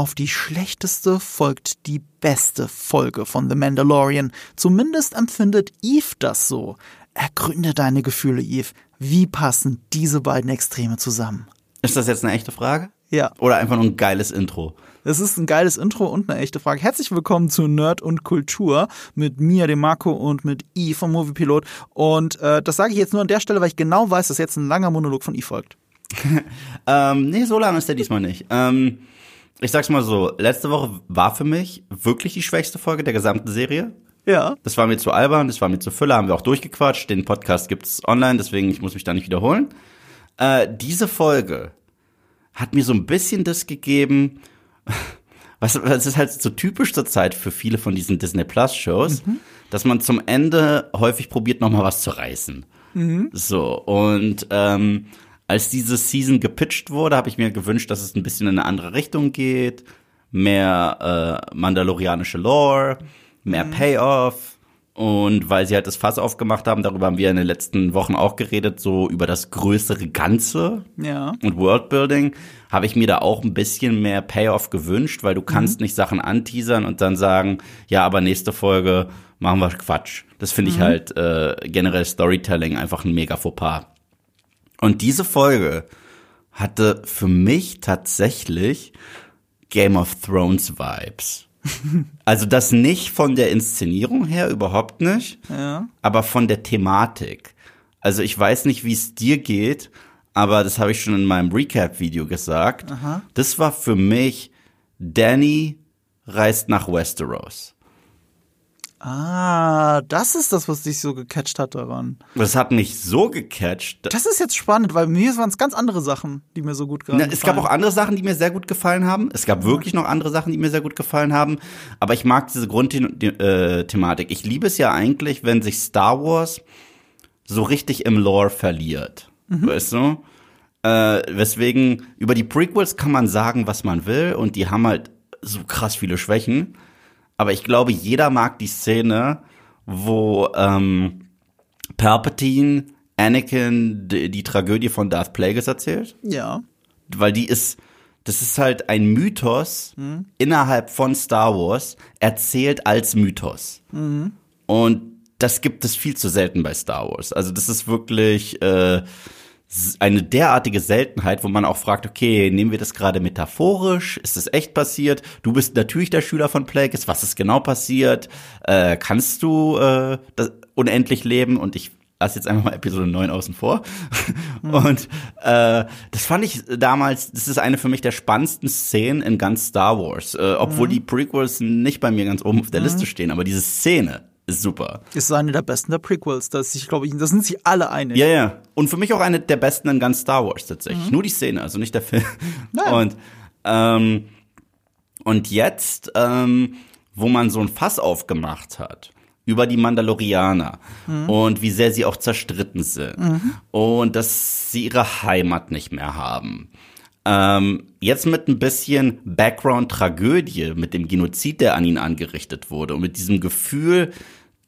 auf die schlechteste folgt die beste Folge von The Mandalorian. Zumindest empfindet Eve das so. Ergründe deine Gefühle, Eve. Wie passen diese beiden Extreme zusammen? Ist das jetzt eine echte Frage? Ja. Oder einfach nur ein geiles Intro? Das ist ein geiles Intro und eine echte Frage. Herzlich willkommen zu Nerd und Kultur mit mir, dem Marco und mit I vom Moviepilot. Und äh, das sage ich jetzt nur an der Stelle, weil ich genau weiß, dass jetzt ein langer Monolog von I folgt. ähm, nee, so lange ist der diesmal nicht. Ähm, ich sag's mal so, letzte Woche war für mich wirklich die schwächste Folge der gesamten Serie. Ja. Das war mir zu albern, das war mir zu Füller, haben wir auch durchgequatscht. Den Podcast gibt's online, deswegen ich muss mich da nicht wiederholen. Äh, diese Folge hat mir so ein bisschen das gegeben, was, was ist halt so typisch zur Zeit für viele von diesen Disney Plus Shows, mhm. dass man zum Ende häufig probiert, noch mal was zu reißen. Mhm. So und ähm, als diese Season gepitcht wurde, habe ich mir gewünscht, dass es ein bisschen in eine andere Richtung geht, mehr äh, mandalorianische Lore, mehr mhm. Payoff. Und weil sie halt das Fass aufgemacht haben, darüber haben wir in den letzten Wochen auch geredet, so über das größere Ganze ja. und Worldbuilding, habe ich mir da auch ein bisschen mehr Payoff gewünscht, weil du kannst mhm. nicht Sachen anteasern und dann sagen, ja, aber nächste Folge machen wir Quatsch. Das finde ich mhm. halt äh, generell Storytelling einfach ein mega Fauxpas. Und diese Folge hatte für mich tatsächlich Game of Thrones Vibes. Also das nicht von der Inszenierung her, überhaupt nicht, ja. aber von der Thematik. Also ich weiß nicht, wie es dir geht, aber das habe ich schon in meinem Recap-Video gesagt. Aha. Das war für mich, Danny reist nach Westeros. Ah, das ist das, was dich so gecatcht hat daran. Das hat mich so gecatcht. Das ist jetzt spannend, weil mir waren es ganz andere Sachen, die mir so gut gefallen haben. Es gab auch andere Sachen, die mir sehr gut gefallen haben. Es gab wirklich noch andere Sachen, die mir sehr gut gefallen haben. Aber ich mag diese Grundthematik. Ich liebe es ja eigentlich, wenn sich Star Wars so richtig im Lore verliert. Mhm. Weißt du? Äh, weswegen über die Prequels kann man sagen, was man will. Und die haben halt so krass viele Schwächen. Aber ich glaube, jeder mag die Szene, wo ähm, Palpatine Anakin die, die Tragödie von Darth Plagueis erzählt. Ja. Weil die ist, das ist halt ein Mythos mhm. innerhalb von Star Wars, erzählt als Mythos. Mhm. Und das gibt es viel zu selten bei Star Wars. Also das ist wirklich äh, eine derartige Seltenheit, wo man auch fragt, okay, nehmen wir das gerade metaphorisch? Ist es echt passiert? Du bist natürlich der Schüler von Plagueis. Was ist genau passiert? Äh, kannst du äh, das unendlich leben? Und ich lasse jetzt einfach mal Episode 9 außen vor. Mhm. Und äh, das fand ich damals, das ist eine für mich der spannendsten Szenen in ganz Star Wars. Äh, obwohl mhm. die Prequels nicht bei mir ganz oben auf der mhm. Liste stehen, aber diese Szene ist super. Ist eine der besten der Prequels. Das, ich glaube, da sind sich alle einig. Ja, ja. Und für mich auch eine der besten in ganz Star Wars tatsächlich. Mhm. Nur die Szene, also nicht der Film. Nein. Und, ähm, und jetzt, ähm, wo man so ein Fass aufgemacht hat über die Mandalorianer mhm. und wie sehr sie auch zerstritten sind mhm. und dass sie ihre Heimat nicht mehr haben. Ähm, jetzt mit ein bisschen Background-Tragödie, mit dem Genozid, der an ihn angerichtet wurde und mit diesem Gefühl,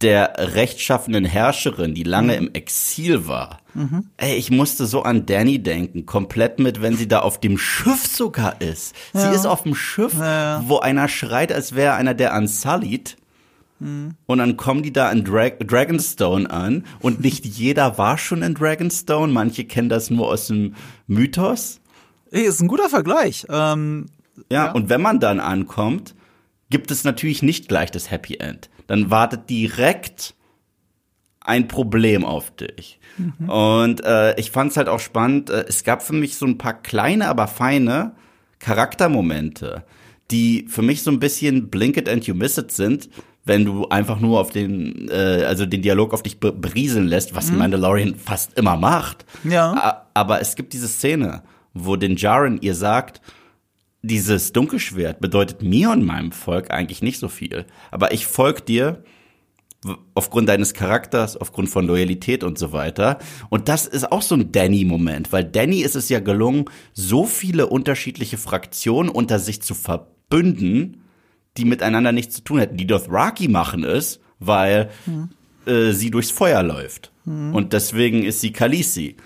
der rechtschaffenen Herrscherin, die lange mhm. im Exil war. Mhm. Ey, ich musste so an Danny denken, komplett mit, wenn sie da auf dem Schiff sogar ist. Ja. Sie ist auf dem Schiff, ja. wo einer schreit, als wäre einer der Unsullied. Mhm. Und dann kommen die da in Dra Dragonstone an und nicht jeder war schon in Dragonstone. Manche kennen das nur aus dem Mythos. Ey, ist ein guter Vergleich. Ähm, ja, ja, und wenn man dann ankommt, gibt es natürlich nicht gleich das Happy End dann wartet direkt ein Problem auf dich. Mhm. Und äh, ich fand es halt auch spannend. Äh, es gab für mich so ein paar kleine, aber feine Charaktermomente, die für mich so ein bisschen blink it and you miss it sind, wenn du einfach nur auf den, äh, also den Dialog auf dich berieseln lässt, was mhm. Mandalorian fast immer macht. Ja. Aber es gibt diese Szene, wo den Jaren ihr sagt, dieses Dunkelschwert bedeutet mir und meinem Volk eigentlich nicht so viel. Aber ich folg dir aufgrund deines Charakters, aufgrund von Loyalität und so weiter. Und das ist auch so ein Danny-Moment, weil Danny ist es ja gelungen, so viele unterschiedliche Fraktionen unter sich zu verbünden, die miteinander nichts zu tun hätten. Die Dothraki machen es, weil hm. äh, sie durchs Feuer läuft. Hm. Und deswegen ist sie Khaleesi.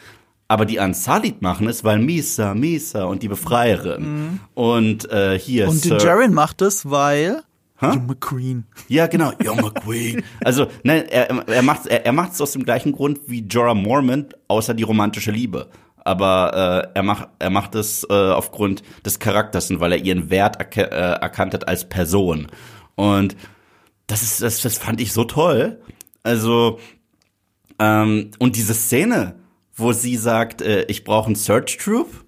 Aber die Unsullied machen es, weil Misa, Misa und die Befreierin. Und äh, hier Und Sir- Jaren macht es, weil Joe McQueen. Ja, genau. You're McQueen. Also, ne, er, er macht er, er macht's aus dem gleichen Grund wie Jorah Mormont, außer die romantische Liebe. Aber äh, er macht er macht es äh, aufgrund des Charakters und weil er ihren Wert erke äh, erkannt hat als Person. Und das ist das das fand ich so toll. Also ähm, und diese Szene, wo sie sagt, äh, ich brauche einen Search Troop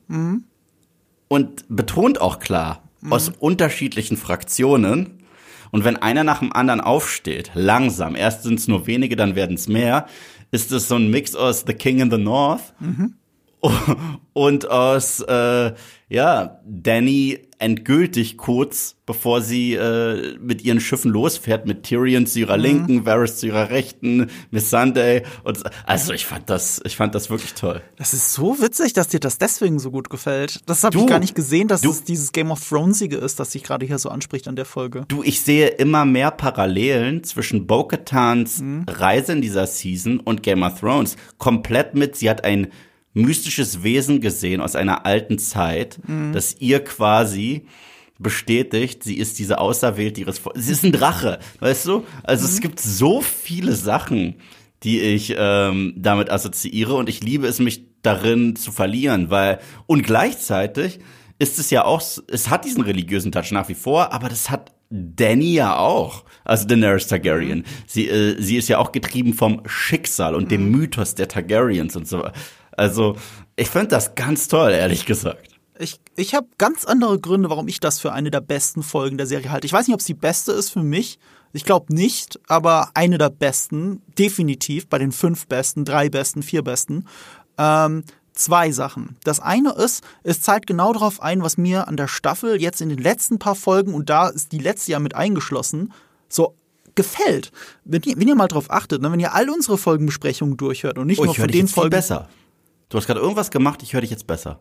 und betont auch klar aus unterschiedlichen Fraktionen. Und wenn einer nach dem anderen aufsteht, langsam, erst sind es nur wenige, dann werden es mehr, ist es so ein Mix aus The King in the North und aus, äh, ja, Danny endgültig kurz, bevor sie äh, mit ihren Schiffen losfährt, mit Tyrion zu ihrer Linken, Varys zu ihrer Rechten, Miss Sunday und also ich fand das, ich fand das wirklich toll. Das ist so witzig, dass dir das deswegen so gut gefällt. Das habe ich gar nicht gesehen, dass du- es dieses Game of Thronesige ist, das sich gerade hier so anspricht an der Folge. Du, ich sehe immer mehr Parallelen zwischen Bo-Katans Reise in dieser Season und Game of Thrones. Komplett mit, sie hat ein mystisches Wesen gesehen aus einer alten Zeit, das ihr quasi bestätigt, sie ist diese Auserwählte ihres Volkes. Sie ist ein Drache, weißt du? Also es gibt so viele Sachen, die ich ähm, damit assoziiere und ich liebe es, mich darin zu verlieren, weil und gleichzeitig ist es ja auch, es hat diesen religiösen Touch nach wie vor, aber das hat Danny ja auch, also Daenerys Targaryen. Sie, äh, sie ist ja auch getrieben vom Schicksal und dem Mythos der Targaryens und so. Also ich finde das ganz toll, ehrlich gesagt. Ich, ich habe ganz andere Gründe, warum ich das für eine der besten Folgen der Serie halte. Ich weiß nicht, ob es die beste ist für mich. Ich glaube nicht, aber eine der besten, definitiv bei den fünf besten, drei besten, vier besten. Ähm, zwei Sachen. Das eine ist, es zeigt genau darauf ein, was mir an der Staffel jetzt in den letzten paar Folgen, und da ist die letzte ja mit eingeschlossen, so gefällt. Wenn ihr, wenn ihr mal drauf achtet, ne, wenn ihr all unsere Folgenbesprechungen durchhört und nicht Oh, nur von dich den jetzt viel Folgen. besser. Du hast gerade irgendwas gemacht, ich höre dich jetzt besser.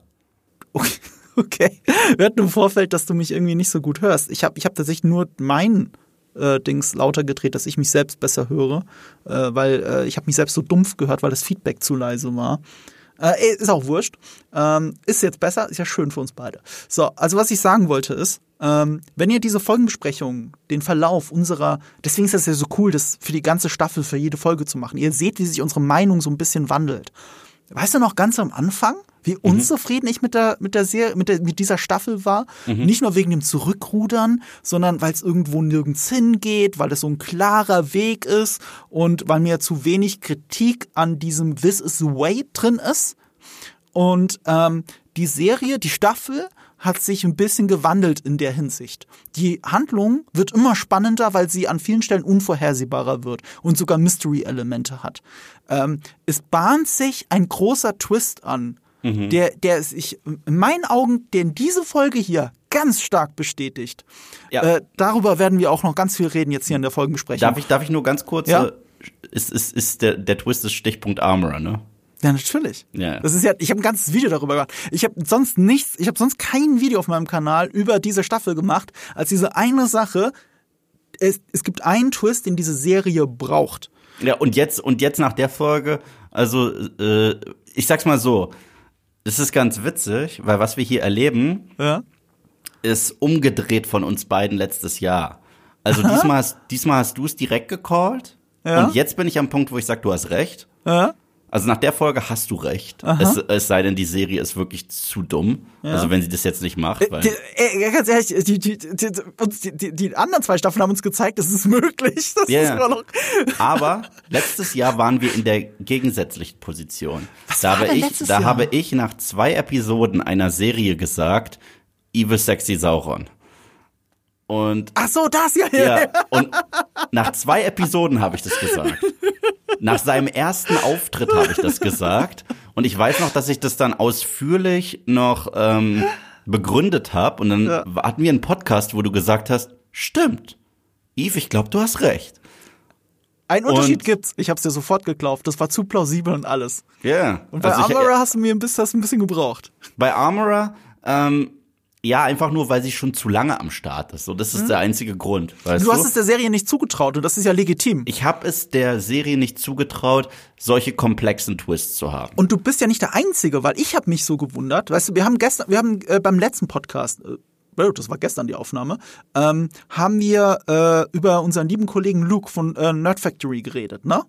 Okay. okay. Wir hatten im Vorfeld, dass du mich irgendwie nicht so gut hörst. Ich habe ich hab tatsächlich nur mein äh, Dings lauter gedreht, dass ich mich selbst besser höre, äh, weil äh, ich habe mich selbst so dumpf gehört, weil das Feedback zu leise war. Äh, ist auch wurscht. Ähm, ist jetzt besser, ist ja schön für uns beide. So, also was ich sagen wollte ist, ähm, wenn ihr diese Folgenbesprechung, den Verlauf unserer, deswegen ist das ja so cool, das für die ganze Staffel, für jede Folge zu machen. Ihr seht, wie sich unsere Meinung so ein bisschen wandelt. Weißt du noch ganz am Anfang, wie unzufrieden ich mit der, mit der Serie, mit, der, mit dieser Staffel war? Nicht nur wegen dem Zurückrudern, sondern weil es irgendwo nirgends hingeht, weil es so ein klarer Weg ist und weil mir zu wenig Kritik an diesem This is the way drin ist. Und ähm, die Serie, die Staffel hat sich ein bisschen gewandelt in der Hinsicht. Die Handlung wird immer spannender, weil sie an vielen Stellen unvorhersehbarer wird und sogar Mystery-Elemente hat. Ähm, es bahnt sich ein großer Twist an, der, der sich in meinen Augen, den diese Folge hier ganz stark bestätigt. Ja. Äh, darüber werden wir auch noch ganz viel reden jetzt hier in der Folgenbesprechung. Darf ich, darf ich nur ganz kurz, Ja. äh, ist, ist, ist der, der Twist ist Stichpunkt Armorer, ne? Ja, natürlich. Ja. Das ist ja, ich habe ein ganzes Video darüber gemacht. Ich habe sonst nichts, ich habe sonst kein Video auf meinem Kanal über diese Staffel gemacht, als diese eine Sache. Es, es gibt einen Twist, den diese Serie braucht. Ja, und jetzt, und jetzt nach der Folge, also, äh, ich sag's mal so, es ist ganz witzig, weil was wir hier erleben, Ja. ist umgedreht von uns beiden letztes Jahr. Also diesmal hast, diesmal hast du es direkt gecallt. Ja. Und jetzt bin ich am Punkt, wo ich sag, du hast recht. Ja. Also nach der Folge hast du recht. Es, es sei denn, die Serie ist wirklich zu dumm. Also wenn sie das jetzt nicht macht. Weil Die, äh, ganz ehrlich, die, die, die, die, die, die anderen zwei Staffeln haben uns gezeigt, es ist möglich. Das Ja, ist ja. immer noch. Aber letztes Jahr waren wir in der gegensätzlichen Position. Was da habe ich, da Jahr? habe ich nach zwei Episoden einer Serie gesagt, Evil Sexy Sauron. Und Ach so, das ja. ja. ja, und nach zwei Episoden habe ich das gesagt. Nach seinem ersten Auftritt habe ich das gesagt. Und ich weiß noch, dass ich das dann ausführlich noch ähm, begründet habe. Und dann Ja. hatten wir einen Podcast, wo du gesagt hast, stimmt. Yves, ich glaube, du hast recht. Ein Unterschied Und- gibt's. Ich hab's dir sofort geglaubt. Das war zu plausibel und alles. Ja. Und bei Also ich- Amara hast du mir ein bisschen, hast ein bisschen gebraucht. bei Armorer, ähm, Ja, einfach nur, weil sie schon zu lange am Start ist. So, das ist der einzige Grund. Du hast es der Serie nicht zugetraut und das ist ja legitim. ich habe es der Serie nicht zugetraut, solche komplexen Twists zu haben. Und du bist ja nicht der Einzige, weil ich habe mich so gewundert. Weißt du, wir haben gestern, wir haben äh, beim letzten Podcast, äh, das war gestern die Aufnahme, ähm, haben wir äh, über unseren lieben Kollegen Luke von äh, Nerd Factory geredet, ne?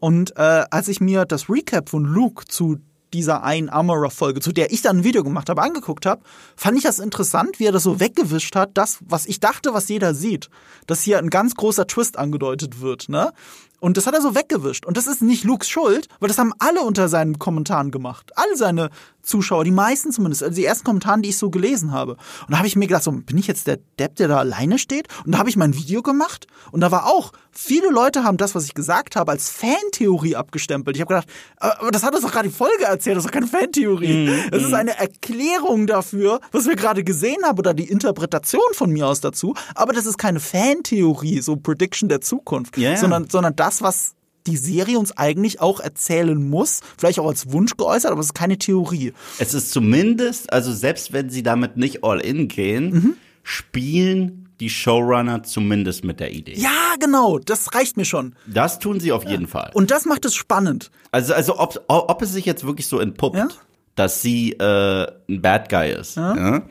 Und äh, als ich mir das Recap von Luke zu dieser einen Armorer-Folge, zu der ich dann ein Video gemacht habe, angeguckt habe, fand ich das interessant, wie er das so weggewischt hat, das, was ich dachte, was jeder sieht, dass hier ein ganz großer Twist angedeutet wird, ne? Und das hat er so weggewischt. Und das ist nicht Lukes Schuld, weil das haben alle unter seinen Kommentaren gemacht. Alle seine Zuschauer, die meisten zumindest, also die ersten Kommentare, die ich so gelesen habe. Und da habe ich mir gedacht, so, bin ich jetzt der Depp, der da alleine steht? Und da habe ich mein Video gemacht und da war auch, viele Leute haben das, was ich gesagt habe, als Fantheorie abgestempelt. Ich habe gedacht, aber das hat uns doch gerade die Folge erzählt, das ist doch keine Fantheorie. Das ist eine Erklärung dafür, was wir gerade gesehen haben oder die Interpretation von mir aus dazu. Aber das ist keine Fantheorie, so Prediction der Zukunft, ja. sondern, sondern das, was die Serie uns eigentlich auch erzählen muss, vielleicht auch als Wunsch geäußert, aber es ist keine Theorie. Es ist zumindest, also selbst wenn sie damit nicht all in gehen, spielen die Showrunner zumindest mit der Idee. Ja, genau, das reicht mir schon. Das tun sie auf jeden Fall. Und das macht es spannend. Also, also ob, ob es sich jetzt wirklich so entpuppt, Ja? dass sie äh, ein Bad Guy ist, ja?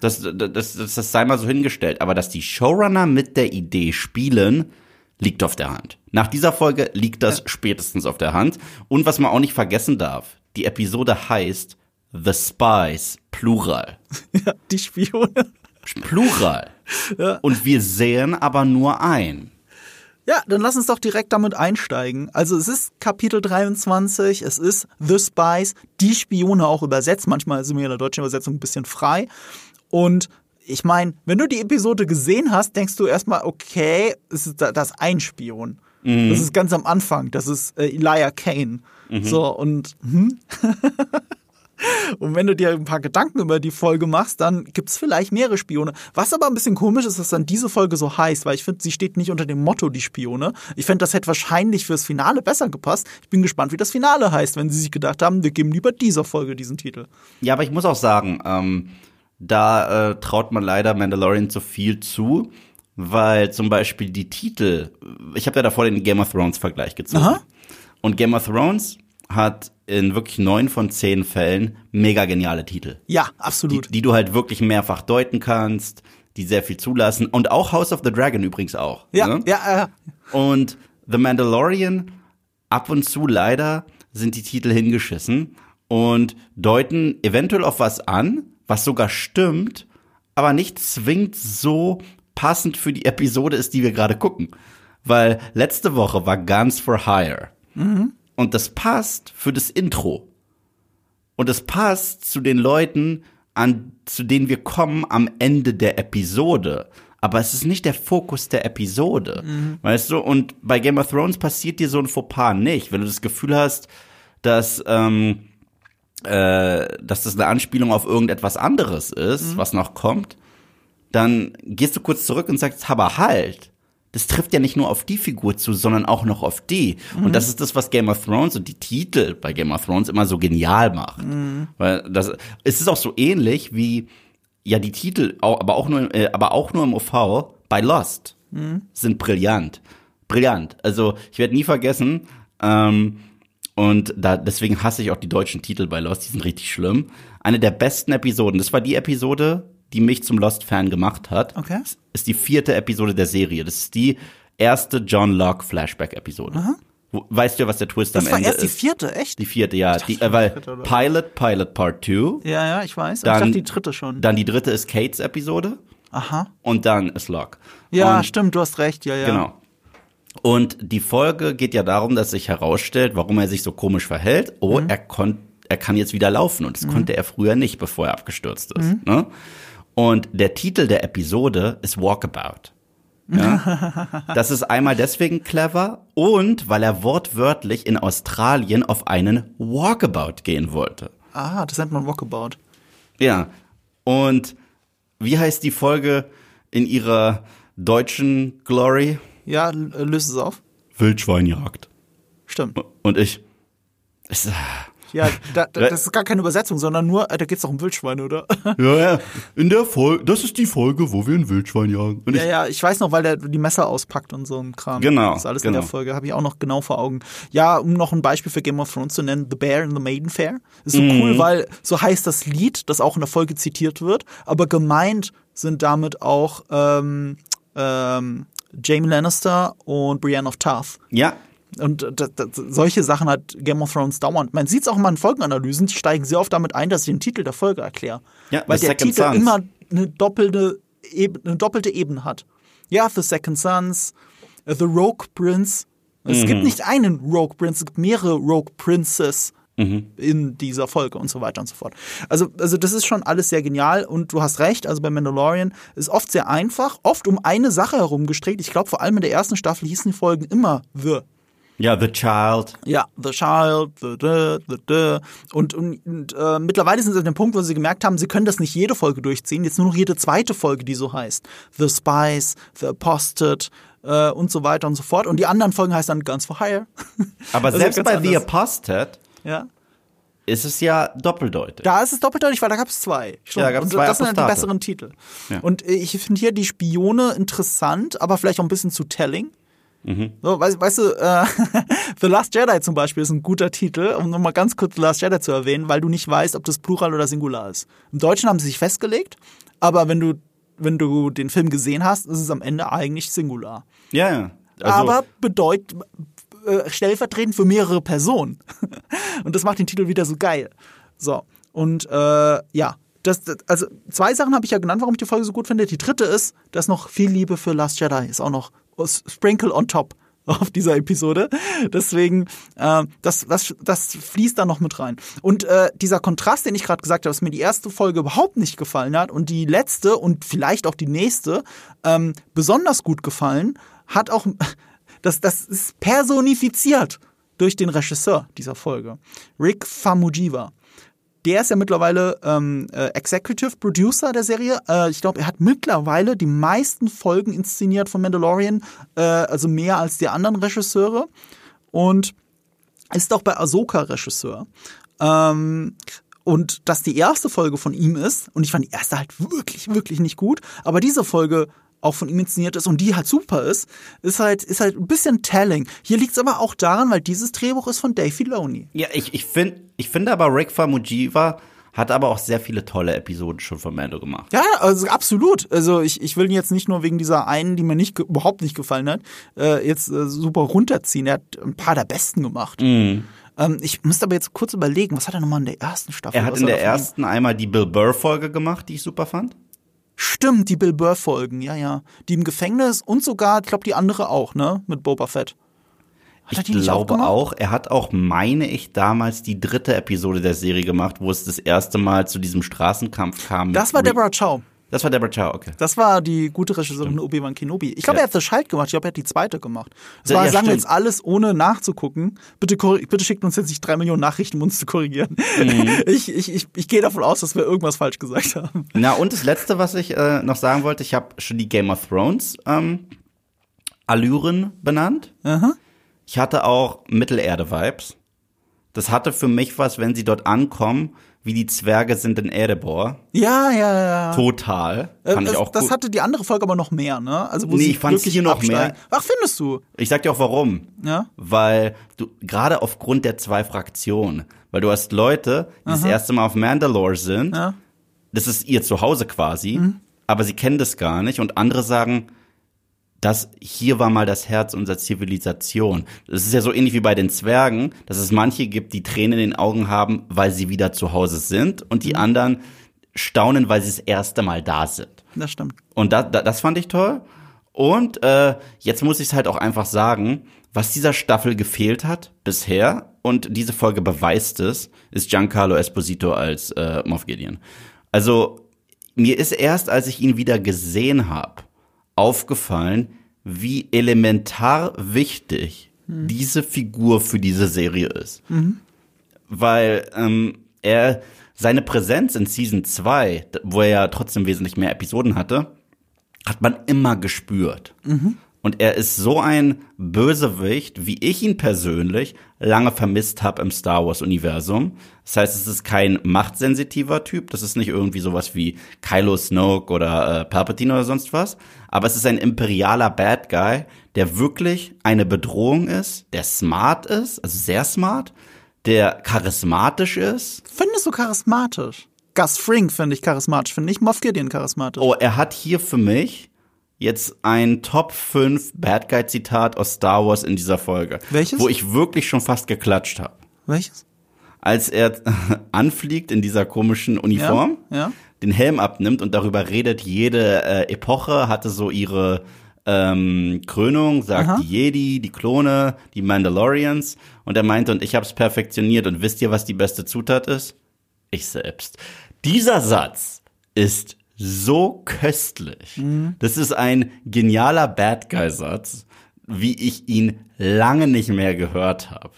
Das, das, das, das sei mal so hingestellt. Aber dass die Showrunner mit der Idee spielen, liegt auf der Hand. Nach dieser Folge liegt das spätestens auf der Hand. Und was man auch nicht vergessen darf, die Episode heißt The Spies, Plural. Ja, die Spione. Plural. Und wir sehen aber nur ein. Ja, dann lass uns doch direkt damit einsteigen. Also es ist Kapitel 23, es ist The Spies, die Spione auch übersetzt. Manchmal sind wir in der deutschen Übersetzung ein bisschen frei. Und ich meine, wenn du die Episode gesehen hast, denkst du erstmal, okay, es ist da- das ist ein Spion. Das ist ganz am Anfang, das ist äh, Elijah Kane. So, und hm? Und wenn du dir ein paar Gedanken über die Folge machst, dann gibt's vielleicht mehrere Spione. Was aber ein bisschen komisch ist, dass dann diese Folge so heißt, weil ich finde, sie steht nicht unter dem Motto die Spione. Ich fände, das hätte wahrscheinlich fürs Finale besser gepasst. Ich bin gespannt, wie das Finale heißt, wenn sie sich gedacht haben, wir geben lieber dieser Folge diesen Titel. Ja, aber ich muss auch sagen, ähm, da äh, traut man leider Mandalorian zu viel zu, weil zum Beispiel die Titel, ich habe ja davor den Game of Thrones Vergleich gezogen. Aha. Und Game of Thrones hat in wirklich neun von zehn Fällen mega geniale Titel, Ja, die, absolut. die du halt wirklich mehrfach deuten kannst, die sehr viel zulassen und auch House of the Dragon übrigens auch. ja, ne? ja, äh, Und The Mandalorian, ab und zu leider sind die Titel hingeschissen und deuten eventuell auf was an, was sogar stimmt, aber nicht zwingend so passend für die Episode ist, die wir gerade gucken. Weil letzte Woche war Guns for Hire. Und das passt für das Intro. Und es passt zu den Leuten, an, zu denen wir kommen am Ende der Episode. Aber es ist nicht der Fokus der Episode. Weißt du? Und bei Game of Thrones passiert dir so ein Fauxpas nicht. Wenn du das Gefühl hast, dass, ähm, äh, dass das eine Anspielung auf irgendetwas anderes ist, was noch kommt, dann gehst du kurz zurück und sagst, aber halt. Das trifft ja nicht nur auf die Figur zu, sondern auch noch auf die. Und das ist das, was Game of Thrones und die Titel bei Game of Thrones immer so genial macht. Weil das, es ist auch so ähnlich wie, ja, die Titel, aber auch nur, im- äh, aber auch nur im OV bei Lost sind brillant. Brillant. Also, ich werde nie vergessen, ähm, und da, deswegen hasse ich auch die deutschen Titel bei Lost, die sind richtig schlimm. Eine der besten Episoden, das war die Episode, die mich zum Lost-Fan gemacht hat. Okay. Das Ist die vierte Episode der Serie. Das ist die erste John Locke Flashback-Episode. Weißt du, was der Twist das am war Ende erst die ist? vierte, echt? Die vierte, ja. Die, äh, weil dritte? Pilot, Pilot Part 2. ja, ja, ich weiß. Dann- ich dachte die dritte schon. Dann die dritte ist Kates Episode. Aha. Und dann ist Locke. Ja, Und stimmt, du hast recht, ja, ja. Genau. Und die Folge geht ja darum, dass sich herausstellt, warum er sich so komisch verhält. Oh, er kon er kann jetzt wieder laufen und das konnte er früher nicht, bevor er abgestürzt ist. Ne? Und der Titel der Episode ist Walkabout. Ja? das ist einmal deswegen clever und weil er wortwörtlich in Australien auf einen Walkabout gehen wollte. Ah, das nennt man Walkabout. Ja. Und wie heißt die Folge in ihrer deutschen Glory? Ja, äh, löse es auf. Wildschweinjagd. Stimmt. Und ich, ich Ja, da, da, das ist gar keine Übersetzung, sondern nur, äh, da geht's doch um Wildschweine, oder? Ja, ja. In der Folge, das ist die Folge, wo wir ein Wildschwein jagen. Und ich, Ja, ja, ich weiß noch, weil der die Messer auspackt und so ein Kram. Genau, Das ist alles in genau. der Folge, habe ich auch noch genau vor Augen. Ja, um noch ein Beispiel für Game of Thrones zu nennen, The Bear in the Maiden Fair. Ist so Mhm. cool, weil so heißt das Lied, das auch in der Folge zitiert wird, aber gemeint sind damit auch ähm, ähm, Jamie Lannister und Brienne of Tarth. ja, Und das, das, solche Sachen hat Game of Thrones dauernd. Man sieht es auch mal in Folgenanalysen, die steigen sehr oft damit ein, dass ich den Titel der Folge erkläre. Ja, Weil der Second Titel Sons. immer eine doppelte, Ebene, eine doppelte Ebene hat. Ja, The Second Sons, äh, The Rogue Prince. Es Mhm. gibt nicht einen Rogue Prince, es gibt mehrere Rogue Princes Mhm. in dieser Folge und so weiter und so fort. Also, also das ist schon alles sehr genial und du hast recht, also bei Mandalorian ist oft sehr einfach, oft um eine Sache herum gestrickt. Ich glaube, vor allem in der ersten Staffel hießen die Folgen immer The. ja, The Child. Ja, The Child, The, The, The, The. Und, und, und äh, mittlerweile sind sie an dem Punkt, wo sie gemerkt haben, sie können das nicht jede Folge durchziehen, jetzt nur noch jede zweite Folge, die so heißt. The Spies, The Apostate äh, und so weiter und so fort. Und die anderen Folgen heißen dann Guns for Hire. Aber Also selbst bei The anders. Apostate ja. ist es ja doppeldeutig. Da ist es doppeldeutig, weil da gab es zwei. Stimmt. Ja, da gab's und zwei das sind dann die Apostate. besseren Titel. Ja. Und äh, ich finde hier die Spione interessant, aber vielleicht auch ein bisschen zu telling. Mhm. So, weißt, weißt du, äh, The Last Jedi zum Beispiel ist ein guter Titel, um nochmal ganz kurz The Last Jedi zu erwähnen, weil du nicht weißt, ob das Plural oder Singular ist. Im Deutschen haben sie sich festgelegt, aber wenn du, wenn du den Film gesehen hast, ist es am Ende eigentlich Singular. Ja, ja. Also, aber bedeutet äh, stellvertretend für mehrere Personen. und das macht den Titel wieder so geil. So, und äh, ja. Das, das, also zwei Sachen habe ich ja genannt, warum ich die Folge so gut finde. Die dritte ist, dass noch viel Liebe für Last Jedi ist auch noch Sprinkle on top auf dieser Episode. Deswegen, äh, das, das, das fließt da noch mit rein. Und äh, dieser Kontrast, den ich gerade gesagt habe, dass mir die erste Folge überhaupt nicht gefallen hat und die letzte und vielleicht auch die nächste ähm, besonders gut gefallen, hat auch, das, das ist personifiziert durch den Regisseur dieser Folge, Rick Famujiwa. Der ist ja mittlerweile ähm, äh, Executive Producer der Serie. Äh, ich glaube, er hat mittlerweile die meisten Folgen inszeniert von Mandalorian, äh, also mehr als die anderen Regisseure. Und ist auch bei Ahsoka Regisseur. Ähm, und dass die erste Folge von ihm ist, und ich fand die erste halt wirklich, wirklich nicht gut, aber diese Folge auch von ihm inszeniert ist und die halt super ist, ist halt, ist halt ein bisschen telling. Hier liegt es aber auch daran, weil dieses Drehbuch ist von Dave Filoni. ja, ich, ich, find, ich finde aber Rick Famujiva hat aber auch sehr viele tolle Episoden schon von Mando gemacht. Ja, also absolut. Also ich, ich will ihn jetzt nicht nur wegen dieser einen, die mir nicht überhaupt nicht gefallen hat, äh, jetzt äh, super runterziehen. Er hat ein paar der besten gemacht. Mhm. Ähm, ich müsste aber jetzt kurz überlegen, was hat er nochmal in der ersten Staffel? Er hat in der ersten einmal die Bill Burr-Folge gemacht, die ich super fand. Stimmt, die Bill Burr-Folgen, ja, ja. Die im Gefängnis und sogar, ich glaube, die andere auch, ne? Mit Boba Fett. Hat er Ich glaube auch, er hat auch, meine ich, damals die dritte Episode der Serie gemacht, wo es das erste Mal zu diesem Straßenkampf kam. Das war Deborah Chow. Das war Deborah Chow, okay. Das war die gute Regisseurin Obi-Wan Kenobi. Ich glaube, Ja. er hat The Child gemacht. Ich glaube, er hat die zweite gemacht. Das Ja, war, ja, sagen wir jetzt alles, ohne nachzugucken. Bitte, bitte schickt uns jetzt nicht drei Millionen Nachrichten, um uns zu korrigieren. Mhm. Ich, ich, ich, ich gehe davon aus, dass wir irgendwas falsch gesagt haben. Na, und das letzte, was ich äh, noch sagen wollte, ich habe schon die Game of Thrones ähm, Allüren benannt. Aha. Ich hatte auch Mittelerde-Vibes. Das hatte für mich was, wenn sie dort ankommen, wie die Zwerge sind in Erebor. Ja, ja, ja. Total. Äh, Fand ich das, auch das gut. hatte die andere Folge aber noch mehr, ne? Also wo Nee, ich fand's wirklich hier noch absteigen. mehr. Ach, findest du? Ich sag dir auch warum. Ja. Weil du, gerade aufgrund der zwei Fraktionen, weil du hast Leute, die das erste Mal auf Mandalore sind, Ja. Mhm. das ist ihr Zuhause quasi, aber sie kennen das gar nicht und andere sagen, das hier war mal das Herz unserer Zivilisation. Das ist ja so ähnlich wie bei den Zwergen, dass es manche gibt, die Tränen in den Augen haben, weil sie wieder zu Hause sind und Mhm. die anderen staunen, weil sie das erste Mal da sind. Das stimmt. Und da, da, das fand ich toll. Und äh, jetzt muss ich es halt auch einfach sagen, was dieser Staffel gefehlt hat bisher, und diese Folge beweist es, ist Giancarlo Esposito als äh, Moff Gideon. Also mir ist erst, als ich ihn wieder gesehen habe, aufgefallen, wie elementar wichtig diese Figur für diese Serie ist. Weil ähm, er seine Präsenz in Season 2, wo er ja trotzdem wesentlich mehr Episoden hatte, hat man immer gespürt. Und er ist so ein Bösewicht, wie ich ihn persönlich lange vermisst habe im Star Wars-Universum. Das heißt, es ist kein machtsensitiver Typ. Das ist nicht irgendwie sowas wie Kylo Snoke oder äh, Palpatine oder sonst was. Aber es ist ein imperialer Bad Guy, der wirklich eine Bedrohung ist, der smart ist, also sehr smart, der charismatisch ist. Findest du charismatisch? Gus Fring finde ich charismatisch, finde ich Moff Gideon charismatisch. Oh, er hat hier für mich jetzt ein Top 5 Bad Guy Zitat aus Star Wars in dieser Folge. Welches? Wo ich wirklich schon fast geklatscht habe. Welches? Als er anfliegt in dieser komischen Uniform, Ja, ja. den Helm abnimmt und darüber redet, jede äh, Epoche hatte so ihre ähm, Krönung, sagt Aha. die Jedi, die Klone, die Mandalorians. Und er meinte, und ich habe es perfektioniert. Und wisst ihr, was die beste Zutat ist? Ich selbst. Dieser Satz ist so köstlich. Das ist ein genialer Bad Guy-Satz, wie ich ihn lange nicht mehr gehört habe.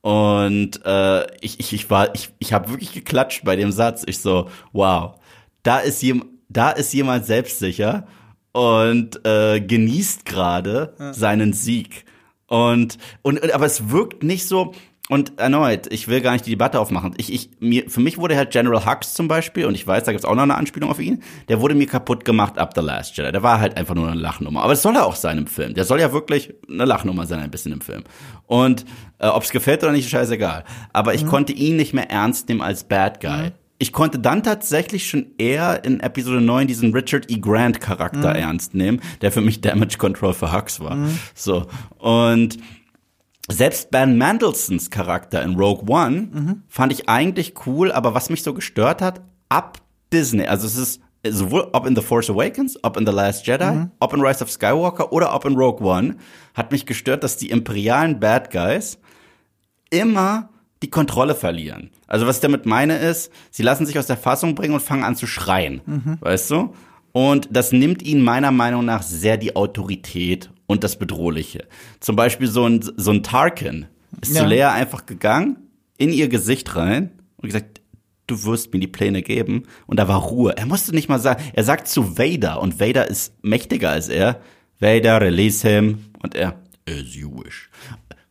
Und äh, ich, ich, ich war, ich, ich habe wirklich geklatscht bei dem Satz. Ich so, wow, da ist jem, da ist jemand selbstsicher und äh, genießt gerade seinen Sieg. Und, und aber es wirkt nicht so. Und erneut, ich will gar nicht die Debatte aufmachen. Ich, ich, mir, für mich wurde halt General Hux zum Beispiel, und ich weiß, da gibt's auch noch eine Anspielung auf ihn, der wurde mir kaputt gemacht ab The Last Jedi. Der war halt einfach nur eine Lachnummer. Aber das soll er auch sein im Film. Der soll ja wirklich eine Lachnummer sein, ein bisschen im Film. Und äh, ob's gefällt oder nicht, ist scheißegal. Aber ich konnte ihn nicht mehr ernst nehmen als Bad Guy. Ich konnte dann tatsächlich schon eher in Episode 9 diesen Richard E. Grant Charakter ernst nehmen, der für mich Damage Control für Hux war. So. Und selbst Ben Mandelsons Charakter in Rogue One fand ich eigentlich cool, aber was mich so gestört hat, ab Disney, also es ist sowohl ob in The Force Awakens, ob in The Last Jedi, ob in Rise of Skywalker oder ob in Rogue One, hat mich gestört, dass die imperialen Bad Guys immer die Kontrolle verlieren. Also was ich damit meine ist, sie lassen sich aus der Fassung bringen und fangen an zu schreien, weißt du? Und das nimmt ihnen meiner Meinung nach sehr die Autorität und das Bedrohliche. Zum Beispiel so ein, so ein Tarkin ist Ja. zu Lea einfach gegangen, in ihr Gesicht rein und gesagt, du wirst mir die Pläne geben. Und da war Ruhe. Er musste nicht mal sagen, er sagt zu Vader und Vader ist mächtiger als er. Vader, release him. Und er, as you wish.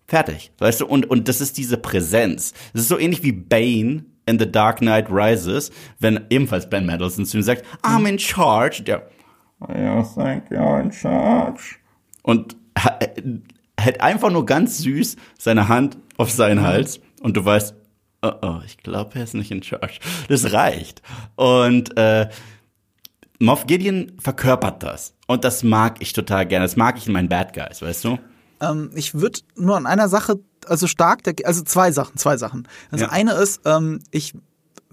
Fertig. Weißt du, und, und das ist diese Präsenz. Das ist so ähnlich wie Bane in The Dark Knight Rises, wenn ebenfalls Ben Mendelsohn zu ihm sagt, I'm in charge. Der, I think you're in charge. Und ha- hält einfach nur ganz süß seine Hand auf seinen Hals und du weißt, oh, oh ich glaube, er ist nicht in charge. Das reicht. Und äh, Moff Gideon verkörpert das. Und das mag ich total gerne. Das mag ich in meinen Bad Guys, weißt du? Ähm, ich würde nur an einer Sache, also stark, der- also zwei Sachen, zwei Sachen. Also Ja. eine ist, ähm, ich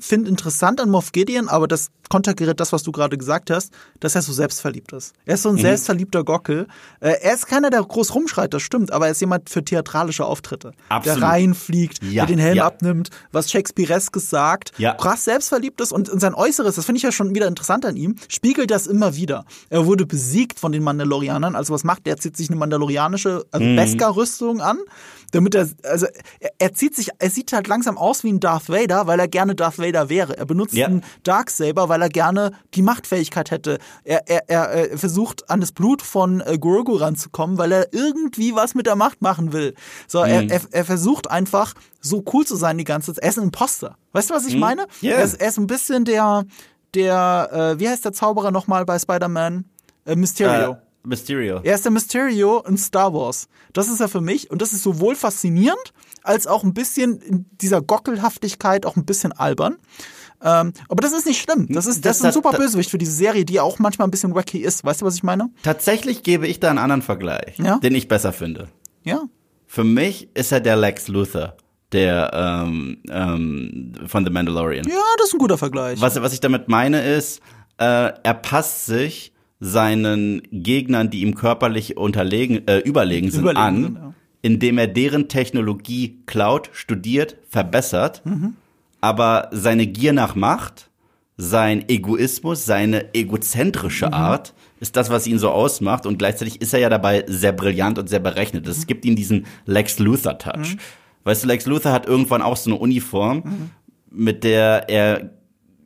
finde interessant an Moff Gideon, aber das konterkariert das, was du gerade gesagt hast, dass er so selbstverliebt ist. Er ist so ein selbstverliebter Gockel. Äh, er ist keiner, der groß rumschreit, das stimmt, aber er ist jemand für theatralische Auftritte. Absolut. Der reinfliegt, Ja, der den Helm ja. abnimmt, was Shakespeareskes sagt, Ja. krass selbstverliebt ist und, sein Äußeres, das finde ich ja schon wieder interessant an ihm, spiegelt das immer wieder. Er wurde besiegt von den Mandalorianern, also was macht der? Er zieht sich eine mandalorianische, also Mhm. Beskar-Rüstung an, damit er, also er, er zieht sich, er sieht halt langsam aus wie ein Darth Vader, weil er gerne Darth Vader wäre. Er benutzt Ja. einen Darksaber, weil er gerne die Machtfähigkeit hätte. Er, er, er, er versucht an das Blut von äh, Grogu ranzukommen, weil er irgendwie was mit der Macht machen will. So, Mhm. er, er, er versucht einfach so cool zu sein die ganze Zeit. Er ist ein Imposter. Weißt du, was ich meine? Mhm. Ja. Er, ist, er ist ein bisschen der, der, äh, wie heißt der Zauberer nochmal bei Spider-Man? Äh, Mysterio. Mysterio. Er ist der Mysterio in Star Wars. Das ist er für mich und das ist sowohl faszinierend als auch ein bisschen in dieser Gockelhaftigkeit auch ein bisschen albern. Ähm, aber das ist nicht schlimm. Das ist, das, Das ist ein super das- Bösewicht für diese Serie, die auch manchmal ein bisschen wacky ist. Weißt du, was ich meine? Tatsächlich gebe ich da einen anderen Vergleich, Ja? den ich besser finde. Ja. Für mich ist er der Lex Luthor, der ähm, ähm, von The Mandalorian. Ja, das ist ein guter Vergleich. Was, was ich damit meine ist, äh, er passt sich seinen Gegnern, die ihm körperlich unterlegen, äh, überlegen sind, Überlegen an, sind, ja. indem er deren Technologie klaut, studiert, verbessert, Mhm. aber seine Gier nach Macht, sein Egoismus, seine egozentrische Mhm. Art ist das, was ihn so ausmacht und gleichzeitig ist er ja dabei sehr brillant und sehr berechnet. Mhm. Das gibt ihm diesen Lex Luthor Touch. Weißt du, Lex Luthor hat irgendwann auch so eine Uniform, Mhm. mit der er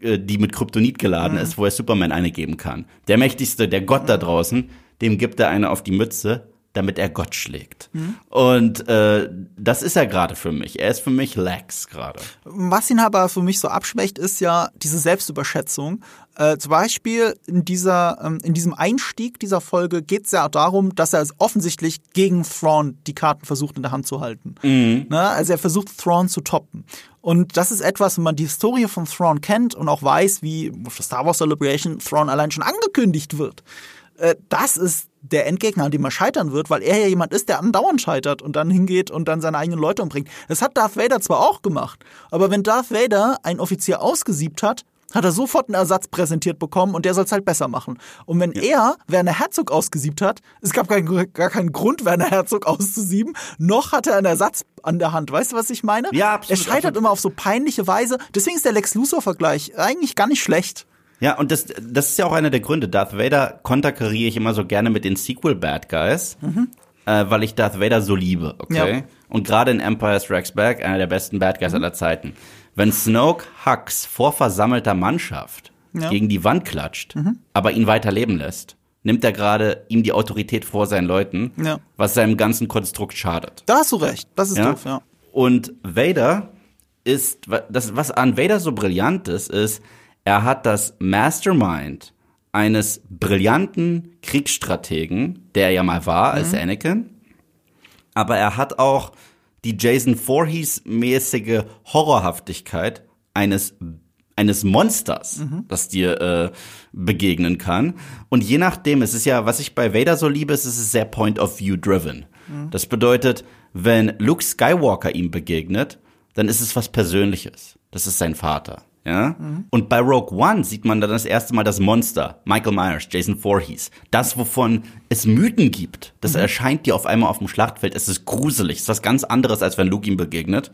die mit Kryptonit geladen Mhm. ist, wo er Superman eine geben kann. Der mächtigste, der Gott da draußen, dem gibt er eine auf die Mütze, damit er Gott schlägt. Und äh, das ist er gerade für mich. Er ist für mich Lex gerade. Was ihn aber für mich so abschwächt, ist ja diese Selbstüberschätzung. Äh, zum Beispiel in, dieser, ähm, in diesem Einstieg dieser Folge geht es ja darum, dass er es offensichtlich gegen Thrawn die Karten versucht in der Hand zu halten. Ne? Also er versucht Thrawn zu toppen. Und das ist etwas, wenn man die Historie von Thrawn kennt und auch weiß, wie der Star Wars Celebration Thrawn allein schon angekündigt wird. Äh, das ist der Endgegner, an dem er scheitern wird, weil er ja jemand ist, der andauernd scheitert und dann hingeht und dann seine eigenen Leute umbringt. Das hat Darth Vader zwar auch gemacht, aber wenn Darth Vader einen Offizier ausgesiebt hat, hat er sofort einen Ersatz präsentiert bekommen und der soll es halt besser machen. Und wenn er Werner Herzog ausgesiebt hat, es gab keinen, gar keinen Grund, Werner Herzog auszusieben, noch hat er einen Ersatz an der Hand. Weißt du, was ich meine? Ja, absolut, Er scheitert absolut. immer auf so peinliche Weise. Deswegen ist der Lex Luthor-Vergleich eigentlich gar nicht schlecht. Ja, und das, das ist ja auch einer der Gründe. Darth Vader konterkariere ich immer so gerne mit den Sequel-Bad Guys, äh, weil ich Darth Vader so liebe, okay? Ja. Und gerade in Empire Strikes Back, einer der besten Bad Guys aller Zeiten. Wenn Snoke Hux vor versammelter Mannschaft Ja. gegen die Wand klatscht, aber ihn weiterleben lässt, nimmt er gerade ihm die Autorität vor seinen Leuten, Ja. was seinem ganzen Konstrukt schadet. Da hast du recht. Das ist Ja? doof, ja. Und Vader ist, das, was an Vader so brillant ist, ist, er hat das Mastermind eines brillanten Kriegsstrategen, der er ja mal war als Anakin, aber er hat auch die Jason Voorhees-mäßige Horrorhaftigkeit eines eines Monsters, das dir äh, begegnen kann. Und je nachdem, es ist ja, was ich bei Vader so liebe, ist, es ist sehr Point-of-View-driven. Das bedeutet, wenn Luke Skywalker ihm begegnet, dann ist es was Persönliches. Das ist sein Vater. Ja? Und bei Rogue One sieht man dann das erste Mal das Monster, Michael Myers, Jason Voorhees. Das, wovon es Mythen gibt. Das erscheint dir auf einmal auf dem Schlachtfeld. Es ist gruselig. Es ist was ganz anderes, als wenn Luke ihm begegnet.